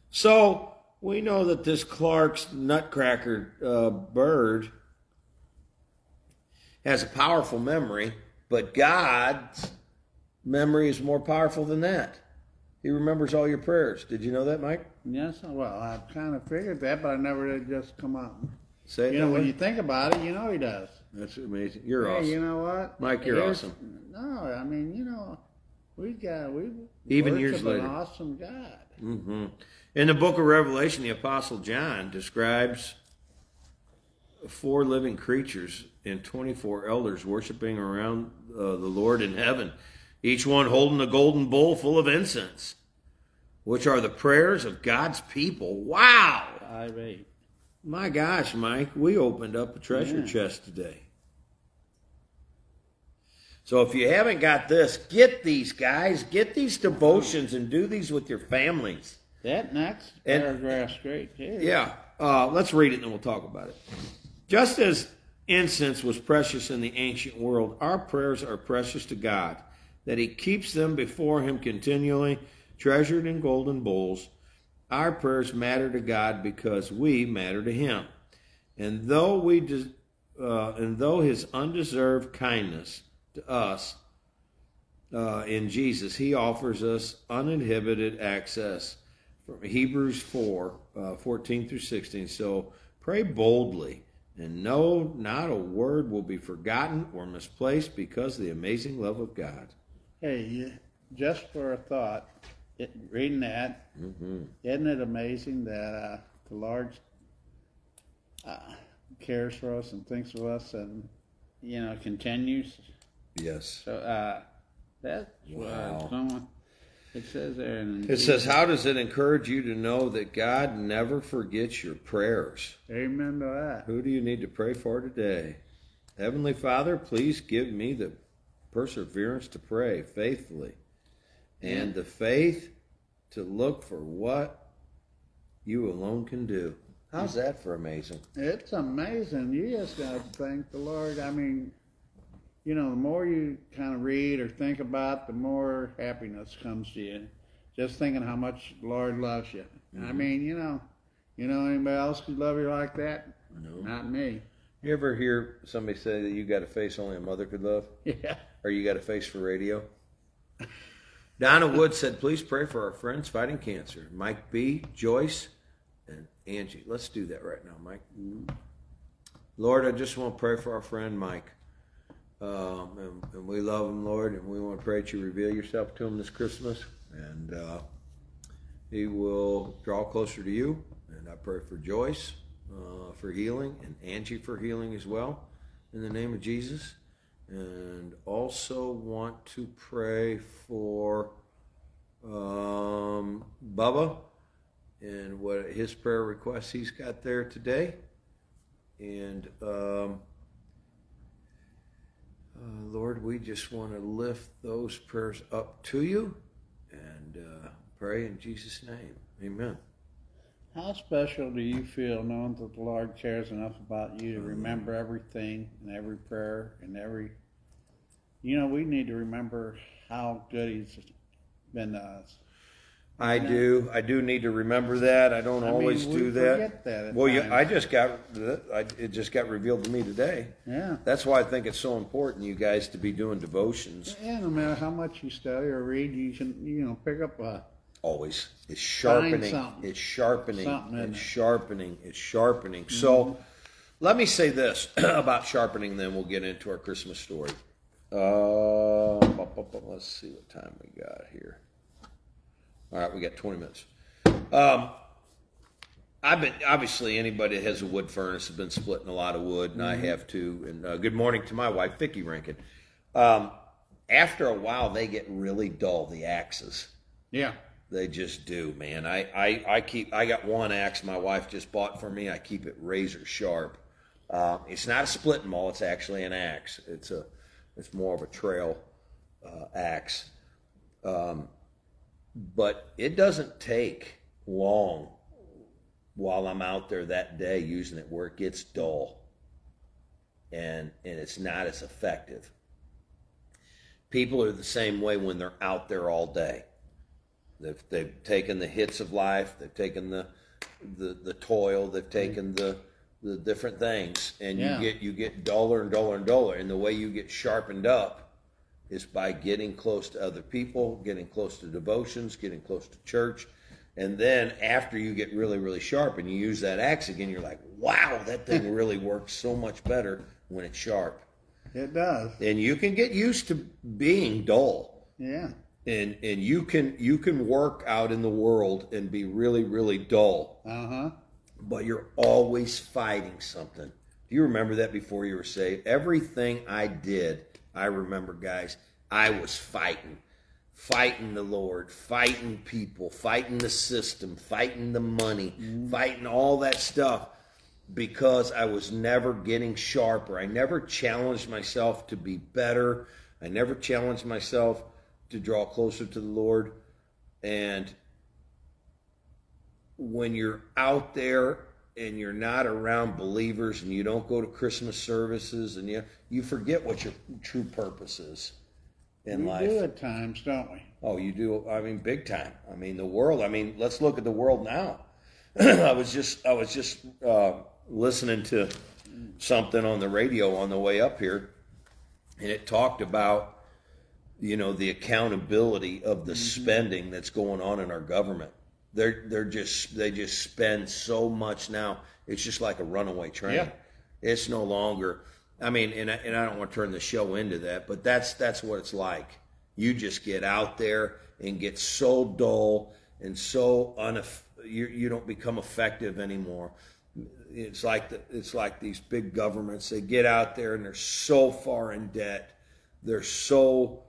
So we know that this Clark's Nutcracker uh, bird has a powerful memory, but God's memory is more powerful than that. He remembers all your prayers. Did you know that, Mike?
Yes. Well, I kind of figured that, but I never did just come out.
Say it
You know,
that
when
way.
you think about it, you know he does.
That's amazing. You're
Hey,
awesome.
you know what,
Mike, you're
Here's-
awesome.
No, I mean, you know, we got we
Even years
worship an
later.
awesome God.
hmm In the book of Revelation, the Apostle John describes four living creatures and 24 elders worshiping around uh, the Lord in heaven, each one holding a golden bowl full of incense, which are the prayers of God's people. Wow!
Five eight.
My gosh, Mike, we opened up a treasure
Yeah.
chest today. So if you haven't got this, get these guys, get these devotions and do these with your families.
That next
And-
paragraph's great too.
Yeah, uh, let's read it and then we'll talk about it. Just as incense was precious in the ancient world, our prayers are precious to God, that He keeps them before Him continually, treasured in golden bowls. Our prayers matter to God because we matter to Him. And though we, des- uh, and though His undeserved kindness to us uh, in Jesus, He offers us uninhibited access from Hebrews 4, uh, 14 through 16. So pray boldly, and know not a word will be forgotten or misplaced because of the amazing love of God.
Hey, just for a thought, it, reading that,
Mm-hmm.
isn't it amazing that uh, the Lord uh, cares for us and thinks of us and you know continues.
Yes.
So uh, that's what I was
Wow.
going- It says there.
It says, How does it encourage you to know that God never forgets your prayers?
Amen to that.
Who do you need to pray for today? Heavenly Father, please give me the perseverance to pray faithfully and the faith to look for what you alone can do. How's that for amazing?
It's amazing. You just got to thank the Lord. I mean, you know, the more you kind of read or think about, the more happiness comes to you. Just thinking how much the Lord loves you. I mm-hmm. mean, you know, you know anybody else could love you like that?
No.
Not me.
You ever hear somebody say that you got a face only a mother could love? *laughs*
Yeah.
Or you got a face for radio? Donna Wood said, please pray for our friends fighting cancer. Mike B., Joyce, and Angie. Let's do that right now, Mike. Lord, I just want to pray for our friend Mike. Um, and, and we love him, Lord, and we want to pray that you reveal yourself to him this Christmas. And uh, he will draw closer to you. And I pray for Joyce uh, for healing and Angie for healing as well in the name of Jesus. And also want to pray for Bubba and what his prayer requests he's got there today. And um, uh, Lord, we just want to lift those prayers up to you and uh, pray in Jesus' name. Amen.
How special do you feel knowing that the Lord cares enough about you to remember everything and every prayer and every. You know, we need to remember how good He's been to us.
I do. I do need to remember that. I don't
I mean,
always
we
do that.
forget that at
well,
times.
I just got I, it just got revealed to me today.
Yeah.
That's why I think it's so important, you guys, to be doing devotions.
Yeah, no matter how much you study or read, you can, you know, pick up a.
Always, it's sharpening.
something.
It's sharpening.
Something in
it's
it.
sharpening. It's sharpening. So, let me say this *clears throat* about sharpening. Then we'll get into our Christmas story. Uh, bu- bu- bu- let's see what time we got here. All right, we got 20 minutes. Um, I've been obviously anybody that has a wood furnace has been splitting a lot of wood, and I have too. And uh, good morning to my wife, Vicky Rankin. Um, after a while, they get really dull. The axes,
Yeah.
they just do, man. I, I, I keep. I got one axe my wife just bought for me. I keep it razor sharp. Uh, it's not a split maul. It's actually an axe. It's a. It's more of a trail uh, axe. Um, but it doesn't take long while I'm out there that day using it where it gets dull and and it's not as effective. People are the same way when they're out there all day. They've they've taken the hits of life, they've taken the the, the toil, they've taken the the different things and
Yeah.
you get you get duller and duller and duller and the way you get sharpened up is by getting close to other people, getting close to devotions, getting close to church. And then after you get really, really sharp and you use that axe again, you're like, wow, that thing *laughs* really works so much better when it's sharp.
It does.
And you can get used to being dull.
Yeah.
And and you can you can work out in the world and be really, really dull.
Uh huh.
But you're always fighting something. Do you remember that before you were saved? Everything I did, I remember, guys, I was fighting. Fighting the Lord, fighting people, fighting the system, fighting the money, mm-hmm. fighting all that stuff because I was never getting sharper. I never challenged myself to be better. I never challenged myself to draw closer to the Lord. And when you're out there and you're not around believers and you don't go to Christmas services and you you forget what your true purpose is in
we
life.
do at times, don't we?
Oh, you do. I mean, big time. I mean, the world. I mean, let's look at the world now. *clears throat* I was just, I was just uh, listening to something on the radio on the way up here, and it talked about, you know, the accountability of the spending that's going on in our government. They're, they're just, they just spend so much now. It's just like a runaway train.
Yeah.
It's no longer. I mean, and I, and I don't want to turn the show into that, but that's that's what it's like. You just get out there and get so dull and so uneff- you you don't become effective anymore. It's like the, it's like these big governments. They get out there and they're so far in debt. They're so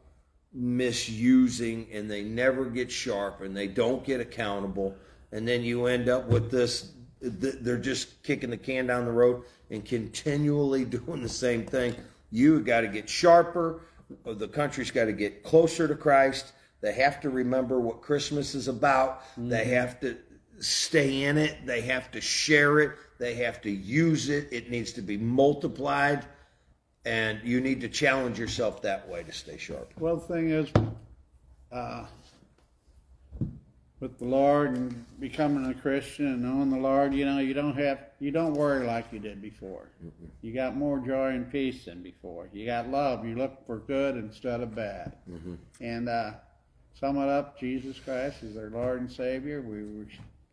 misusing and they never get sharp and they don't get accountable. And then you end up with this they're just kicking the can down the road and continually *laughs* doing the same thing. You got to get sharper. The country's got to get closer to Christ. They have to remember what Christmas is about. Mm-hmm. They have to stay in it. They have to share it. They have to use it. It needs to be multiplied. And you need to challenge yourself that way to stay sharp.
Well, the thing is, uh, with the Lord and becoming a Christian and knowing the Lord, you know, you don't have, you don't worry like you did before. You got more joy and peace than before. You got love. You look for good instead of bad. And uh, sum it up, Jesus Christ is our Lord and Savior. We we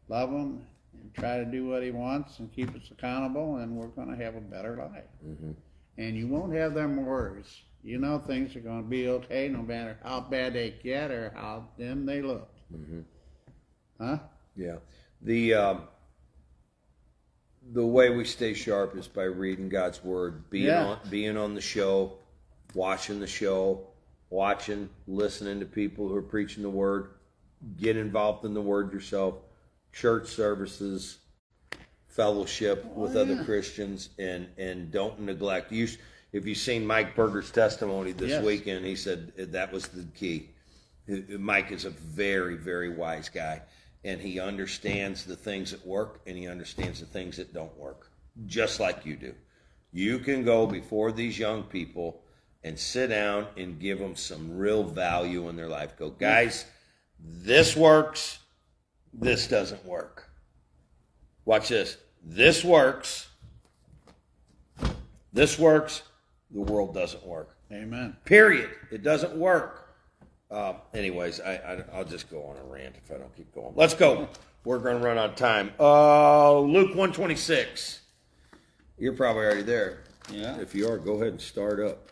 love Him and try to do what He wants and keep us accountable, and we're going to have a better life. And you won't have them worries. You know things are going to be okay no matter how bad they get or how dim they look. Huh?
Yeah. The um, the way we stay sharp is by reading God's word, being
Yeah.
on being on the show, watching the show, watching, listening to people who are preaching the word, get involved in the word yourself, church services, fellowship with oh, other Christians, and and don't neglect. You, if you've seen Mike Berger's testimony this
Yes.
weekend, he said uh, that was the key. Uh, uh, Mike is a very, very wise guy, and he understands the things that work and he understands the things that don't work, just like you do. You can go before these young people and sit down and give them some real value in their life. Go, guys, this works, this doesn't work. Watch this. This works, this works, the world doesn't work.
Amen.
Period. It doesn't work. Uh, anyways, I, I I'll just go on a rant if I don't keep going. Let's go. We're going to run out of time. Uh, Luke one twenty six. You're probably already there.
Yeah.
If you are, go ahead and start up.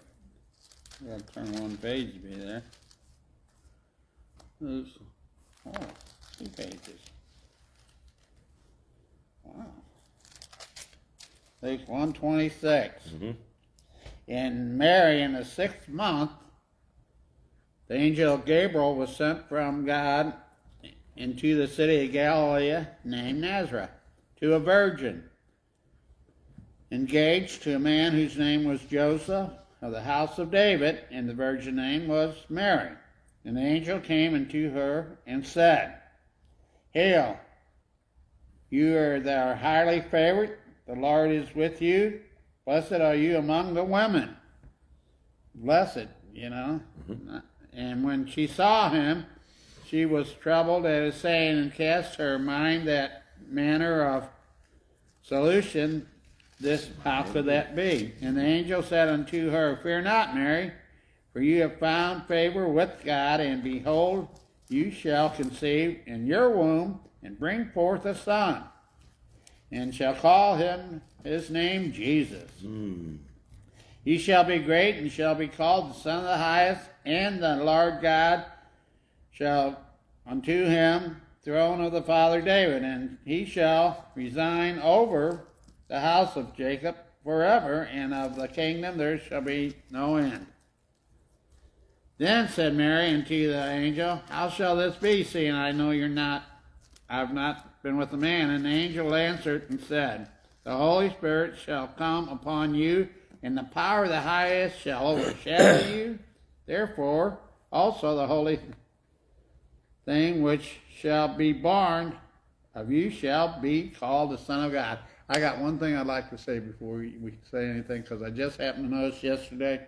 Gotta turn one page to be there. There's, oh, two pages. Wow. Luke 126. Mm-hmm. In Mary, in the sixth month, the angel Gabriel was sent from God into the city of Galilee named Nazareth to a virgin engaged to a man whose name was Joseph of the house of David, and the virgin name was Mary. And the angel came unto her and said, Hail, you are thou highly favored, the Lord is with you. Blessed are you among the women. Blessed, you know. Mm-hmm. And when she saw him, she was troubled at his saying and cast her mind that manner of solution this how could that be? And the angel said unto her, Fear not, Mary, for you have found favor with God, and behold, you shall conceive in your womb and bring forth a son, and shall call him his name Jesus. Hmm. He shall be great and shall be called the Son of the Highest, and the Lord God shall unto him throne of the father David, and he shall resign over the house of Jacob forever, and of the kingdom there shall be no end. Then said Mary unto the angel, How shall this be, seeing I know you're not, I've not been with a man? And the angel answered and said, The Holy Spirit shall come upon you, and the power of the highest shall overshadow you. Therefore, also the holy thing which shall be born of you shall be called the Son of God. I got one thing I'd like to say before we, say anything, because I just happened to notice yesterday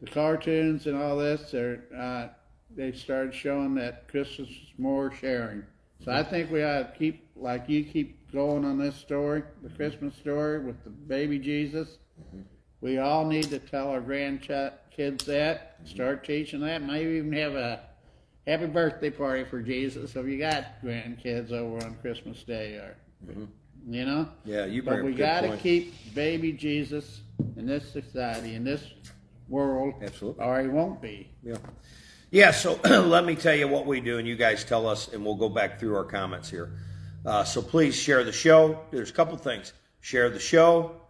the cartoons and all this, they're, uh, they started showing that Christmas is more sharing. So I think we ought to keep, like you keep going on this story, the Christmas story with the baby Jesus. We all need to tell our grandkids that, start teaching that, maybe even have a happy birthday party for Jesus if you got grandkids over on Christmas Day or, you know?
Yeah, you
But we got to keep baby Jesus in this society, in this world,
Absolutely.
or he won't be.
Yeah. Yeah, so *clears throat* let me tell you what we do, and you guys tell us, and we'll go back through our comments here. Uh, so please share the show. There's a couple things. Share the show.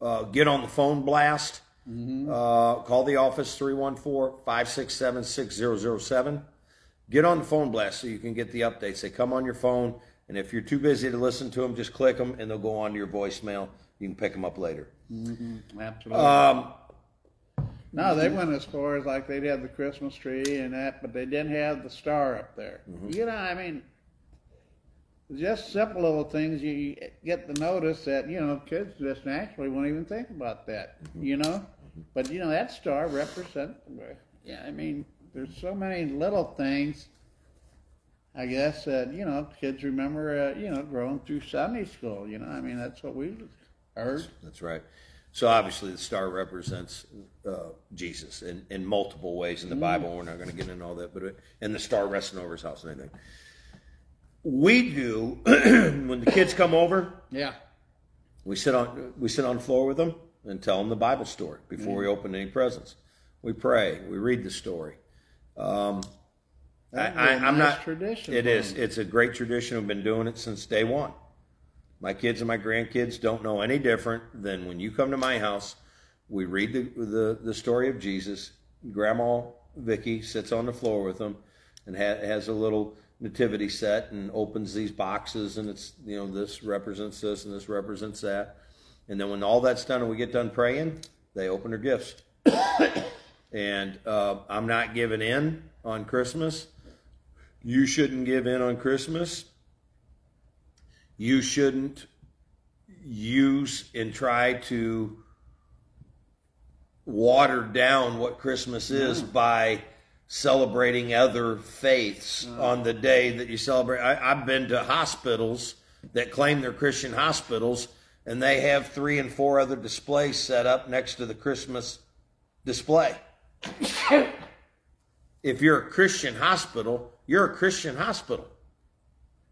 Uh, get on the phone blast. Uh, call the office 314 567 6007. Get on the phone blast so you can get the updates. They come on your phone, and if you're too busy to listen to them, just click them, and they'll go on to your voicemail. You can pick them up later.
Absolutely.
Um,
no, they went as far as like they'd have the Christmas tree and that, but they didn't have the star up there.
Mm-hmm.
You know, I mean, just simple little things you get to notice that you know kids just naturally won't even think about that.
Mm-hmm.
You know, but you know that star represents. Yeah, I mean, there's so many little things. I guess that you know kids remember uh, you know growing through Sunday school. You know, I mean that's what we heard.
That's right. So obviously, the star represents uh, Jesus in, in multiple ways in the Bible. We're not going to get into all that, but it, and the star resting over his house and anything. We do *clears throat* when the kids come over.
Yeah.
We sit on we sit on the floor with them and tell them the Bible story before we open any presents. We pray. We read the story. Um, I,
That'd be
I,
a
I'm
nice
not.
tradition
It is. It's a great tradition. We've been doing it since day one. My kids and my grandkids don't know any different than when you come to my house. We read the the, the story of Jesus. Grandma Vicky sits on the floor with them and ha- has a little nativity set and opens these boxes and it's you know this represents this and this represents that. And then when all that's done and we get done praying, they open their gifts. *coughs* and uh, I'm not giving in on Christmas. You shouldn't give in on Christmas. You shouldn't use and try to water down what Christmas is by celebrating other faiths on the day that you celebrate. I, I've been to hospitals that claim they're Christian hospitals, and they have three and four other displays set up next to the Christmas display. *laughs* if you're a Christian hospital, you're a Christian hospital.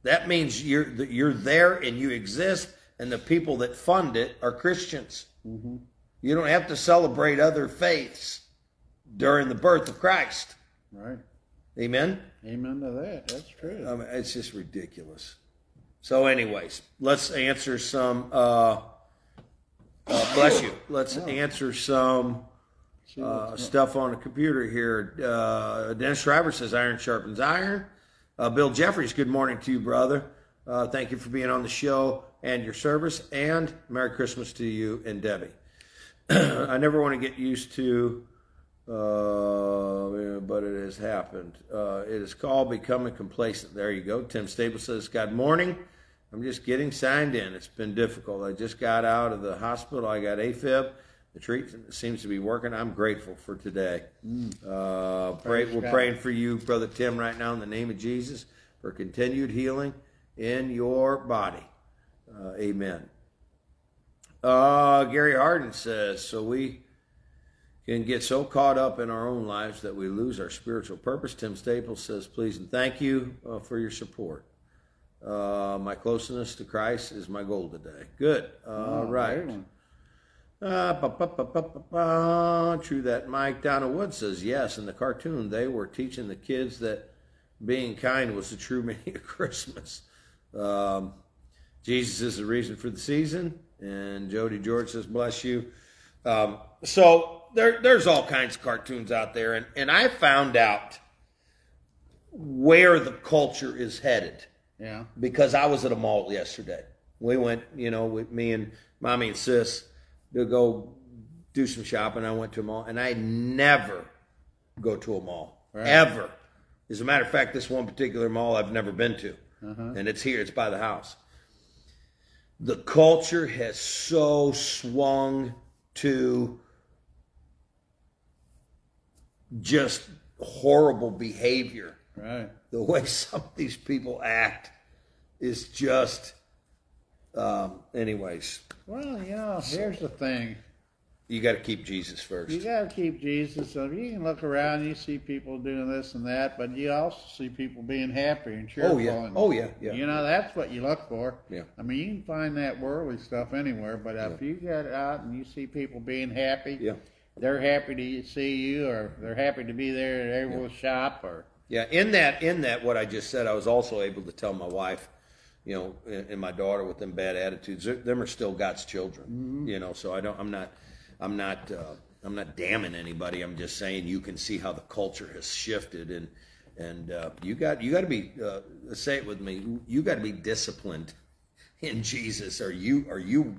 That means you're that you're there and you exist, and the people that fund it are Christians. You don't have to celebrate other faiths during the birth of Christ.
Right.
Amen.
Amen to that. That's true.
I mean, it's just ridiculous. So, anyways, let's answer some. Uh, uh, bless you. Let's answer some uh, stuff on the computer here. Uh, Dennis Shriver says iron sharpens iron. Uh, Bill Jeffries, good morning to you, brother. Uh, thank you for being on the show and your service. And Merry Christmas to you and Debbie. *clears throat* I never want to get used to, uh, but it has happened. Uh, it is called becoming complacent. There you go. Tim Staples says, Good morning. I'm just getting signed in. It's been difficult. I just got out of the hospital. I got AFib. The treatment seems to be working. I'm grateful for today. Uh, pray,
Praise
we're
God.
praying for you, Brother Tim, right now in the name of Jesus for continued healing in your body. Uh, amen. Uh, Gary Harden says, so we can get so caught up in our own lives that we lose our spiritual purpose. Tim Staples says, please and thank you uh, for your support. Uh, my closeness to Christ is my goal today. Good. All
Oh,
right. Uh, ba, ba, ba, ba, ba, ba. True that. Mike Donna Wood says yes. In the cartoon, they were teaching the kids that being kind was the true *laughs* meaning of Christmas. Um, Jesus is the reason for the season. And Jody George says, bless you. Um, so there, there's all kinds of cartoons out there. And, and I found out where the culture is headed
Yeah.
because I was at a mall yesterday. We went, you know, with me and mommy and sis to go do some shopping. I went to a mall, and I never go to a mall
Right.
ever. As a matter of fact, this one particular mall I've never been to, uh-huh. and it's here. It's by the house. The culture has so swung to just horrible behavior
Right.
the way *laughs* some of these people act is just um, anyways
Well, you know, here's the thing.
you got to keep jesus first
You got to keep Jesus. So you can look around, you see people doing this and that, but you also see people being happy and cheerful.
oh yeah
and,
oh yeah yeah
You know, that's what you look for.
Yeah.
I mean, you can find that worldly stuff anywhere, but if you get out and you see people being happy,
yeah
they're happy to see you, or they're happy to be there, they're able to shop, or
yeah in that in that what i just said i was also able to tell my wife you know and, and my daughter with them bad attitudes they're- them are still god's children you know so i don't i'm not i'm not uh, i'm not damning anybody i'm just saying you can see how the culture has shifted and and uh, you got you got to be uh, say it with me you got to be disciplined in jesus or you or you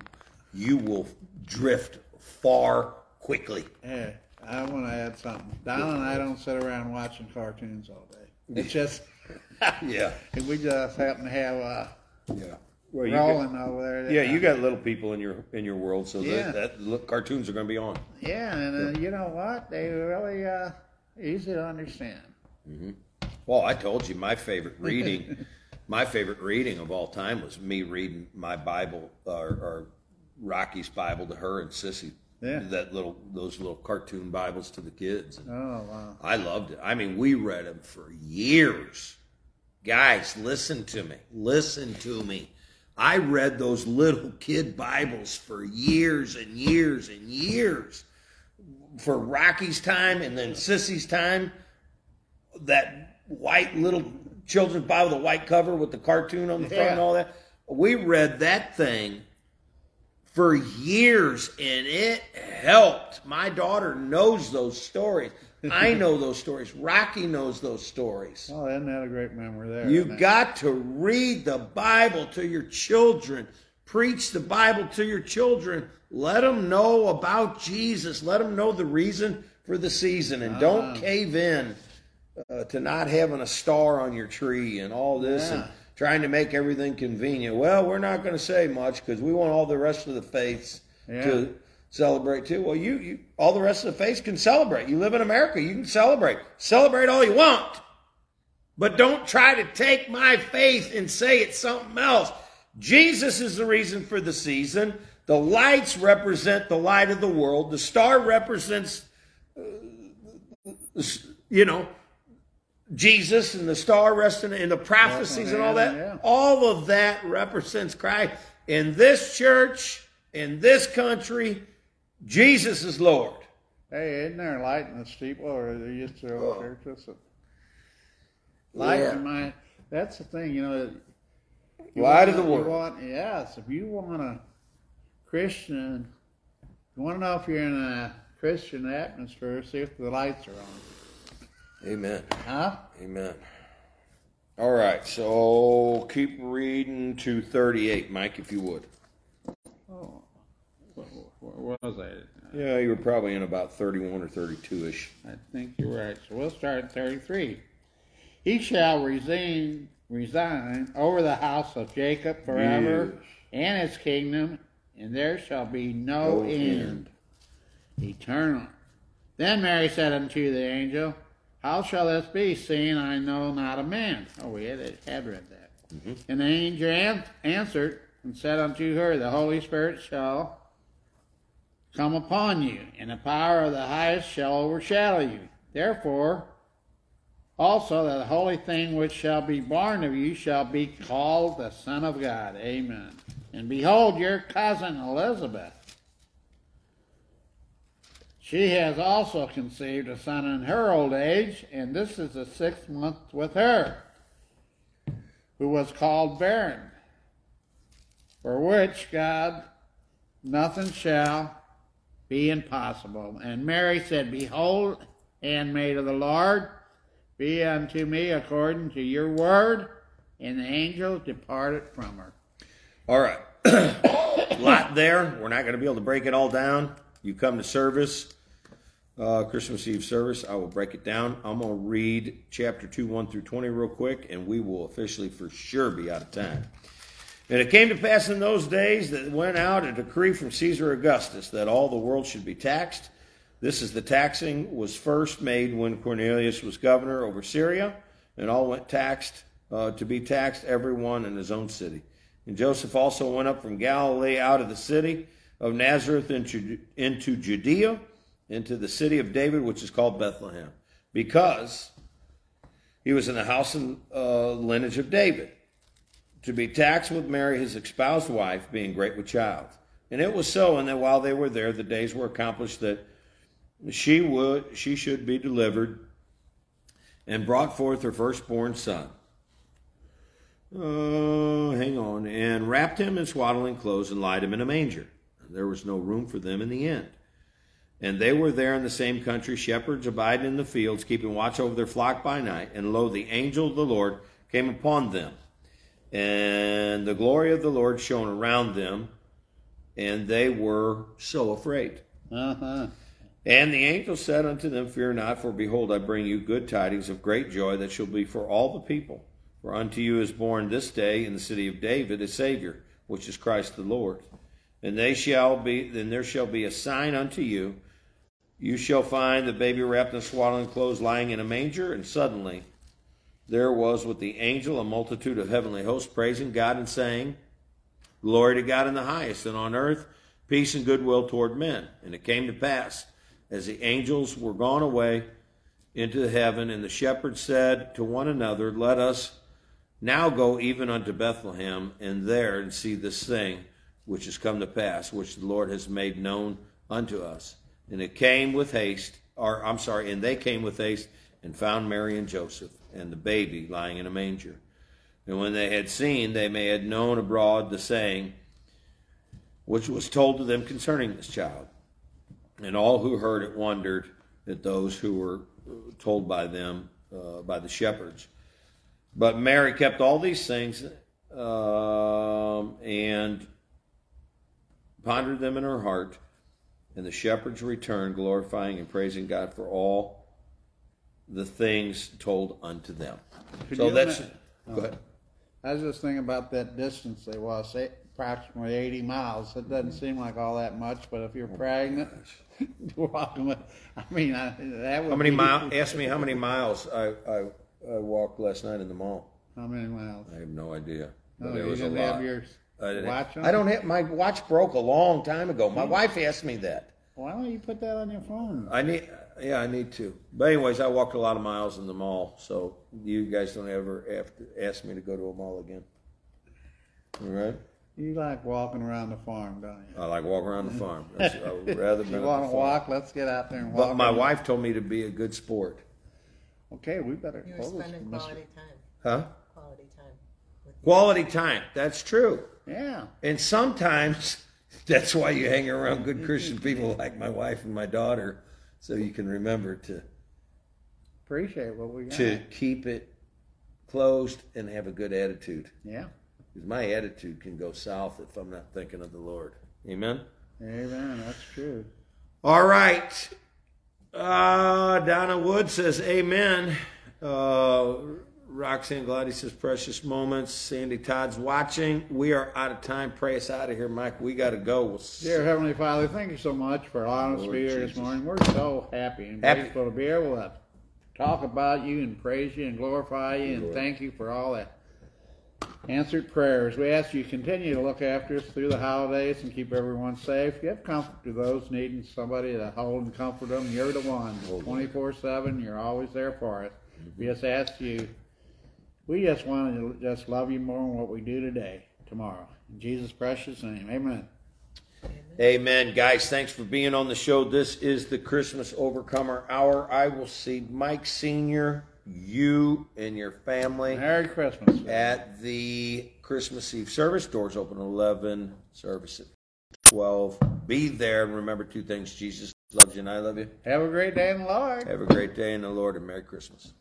you will drift far quickly
yeah. I want to add something. Don and I don't sit around watching cartoons all day. It's *laughs* just
yeah *laughs*
we just happen to have uh,
yeah well, you
rolling over there.
Yeah, you got little people in your in your world, so
Yeah.
that, that look, cartoons are going to be on.
Yeah, and uh, you know what? They really uh, easy to understand.
Well, I told you my favorite reading, *laughs* my favorite reading of all time was me reading my Bible or, or Rocky's Bible to her and Sissy.
Yeah.
that little those little cartoon Bibles to the kids. And
Oh wow!
I loved it. I mean, we read them for years. Guys, listen to me. Listen to me. I read those little kid Bibles for years and years and years. For Rocky's time and then Sissy's time, that white little children's Bible, the white cover with the cartoon on the front and all that. We read that thing for years and it helped. My daughter knows those stories. I know those stories. Rocky knows those stories.
Oh, isn't that a great memory there?
You got to read the Bible to your children. Preach the Bible to your children. Let them know about Jesus. Let them know the reason for the season. And don't cave in uh, to not having a star on your tree and all this and trying to make everything convenient. Well, we're not going to say much because we want all the rest of the faiths
Yeah.
to celebrate too. Well, you, you all the rest of the faiths can celebrate. You live in America, you can celebrate. Celebrate all you want. But don't try to take my faith and say it's something else. Jesus is the reason for the season. The lights represent the light of the world. The star represents, uh, you know, Jesus and the star resting in the prophecies and all that.
Yeah.
All of that represents Christ. In this church, in this country, Jesus is Lord.
Hey, isn't there a light in the steeple or they used to old oh. churches? Light
Yeah.
in my. That's the thing, you know. you
Light of the world.
Want, yes, if you want a Christian, you want to know if you're in a Christian atmosphere, see if the lights are on.
Amen.
Huh?
Amen. All right, so keep reading to 38, Mike, if you would.
Oh, what was I?
Yeah, you were probably in about 31 or 32 ish.
I think you're right. So we'll start at 33. He shall resign, resign over the house of Jacob forever
Yes.
and its kingdom, and there shall be no,
No
end.
end.
Eternal. Then Mary said unto the angel, How shall this be, seeing I know not a man? Oh, we had, had read that. Mm-hmm. And the angel an- answered and said unto her, The Holy Spirit shall come upon you, and the power of the highest shall overshadow you. Therefore, also that the holy thing which shall be born of you shall be called the Son of God. Amen. And behold, your cousin Elizabeth She has also conceived a son in her old age, and this is the sixth month with her, who was called barren, for which God nothing shall be impossible. And Mary said, Behold, handmaid of the Lord, be unto me according to your word. And the angel departed from her.
All right. *coughs* lot there. We're not going to be able to break it all down. You come to service, uh, Christmas Eve service. I will break it down. I'm going to read chapter 2, 1 through 20 real quick, and we will officially for sure be out of time. And it came to pass in those days that went out a decree from Caesar Augustus that all the world should be taxed. This is the taxing was first made when Cornelius was governor over Syria, and all went taxed uh, to be taxed, everyone in his own city. And Joseph also went up from Galilee out of the city of Nazareth into, into Judea, into the city of David, which is called Bethlehem, because he was in the house and uh, lineage of David to be taxed with Mary, his espoused wife, being great with child. And it was so, and that while they were there, the days were accomplished that she would she should be delivered, and brought forth her firstborn son. Uh, hang on, and wrapped him in swaddling clothes and laid him in a manger. There was no room for them in the inn. And they were there in the same country, shepherds abiding in the fields, keeping watch over their flock by night. And lo, the angel of the Lord came upon them and the glory of the Lord shone around them, and they were so afraid.
Uh-huh.
And the angel said unto them, Fear not, for behold, I bring you good tidings of great joy that shall be for all the people. For unto you is born this day in the city of David a Savior, which is Christ the Lord. And they shall be, then there shall be a sign unto you. You shall find the baby wrapped in swaddling clothes lying in a manger, and suddenly there was with the angel a multitude of heavenly hosts praising God and saying, Glory to God in the highest, and on earth peace and goodwill toward men. And it came to pass, as the angels were gone away into heaven, and the shepherds said to one another, Let us now go even unto Bethlehem, and there and see this thing which has come to pass, which the Lord has made known unto us. And it came with haste, or I'm sorry, and they came with haste and found Mary and Joseph and the baby lying in a manger. And when they had seen, they may had known abroad the saying which was told to them concerning this child. And all who heard it wondered at those who were told by them, uh, by the shepherds. But Mary kept all these things um, and pondered them in her heart. And the shepherds returned, glorifying and praising God for all the things told unto them.
Could
so that's
ima-
go ahead.
I was just thinking about that distance they was, eh, approximately 80 miles. It doesn't seem like all that much, but if you're pregnant, *laughs* walking I mean, I, that would
How many
be-
miles? Ask me how many miles I, I I walked last night in the mall.
How many miles?
I have no idea. But
Oh,
it was a
didn't
lot.
have your
I, didn't
watch on?
I don't have my watch broke a long time ago. My wife asked me that.
Why don't you put that on your phone?
I need yeah, I need to. But anyways, I walked a lot of miles in the mall, so you guys don't ever have to ask me to go to a mall again. All right?
You like walking around the farm, don't you?
I like walking around the farm. *laughs* That's, I would rather be
You
at
want
the
to
farm.
walk? Let's get out there and walk.
But my
around.
wife told me to be a good sport.
Okay, we better.
You're
close
spending quality time.
Huh?
Quality time.
Quality time. That's true.
Yeah.
And sometimes that's why you hang around good Christian people like my wife and my daughter, so you can remember to
Appreciate what we got.
to keep it closed and have a good attitude.
Yeah.
Because my attitude can go south if I'm not thinking of the Lord. Amen.
Amen. That's true.
All right. Uh, Donna Wood says, Amen. Uh, Roxanne Glady says, Precious moments. Sandy Todd's watching. We are out of time. Pray us out of here, Mike. We got to go. We'll.
Dear Heavenly Father, thank you so much for allowing us to be here this morning. We're so happy and
Happy.
grateful to be able to talk about you and praise you and glorify you and
Lord.
thank you for all that answered prayers. We ask you to continue to look after us through the holidays and keep everyone safe. Give comfort to those needing somebody to hold and comfort them. You're the one. 24 7, you're always there for us. We just ask you, we just want to just love you more than what we do today, tomorrow. In Jesus' precious name, amen.
Amen.
Amen. Guys, thanks for being on the show. This is the Christmas Overcomer Hour. I will see Mike Sr., you, and your family
Merry Christmas.
at the Christmas Eve service. Doors open at 11, service at 12. Be there and remember two things Jesus loves you and I love you.
Have a great day in the Lord.
Have a great day in the Lord and Merry Christmas.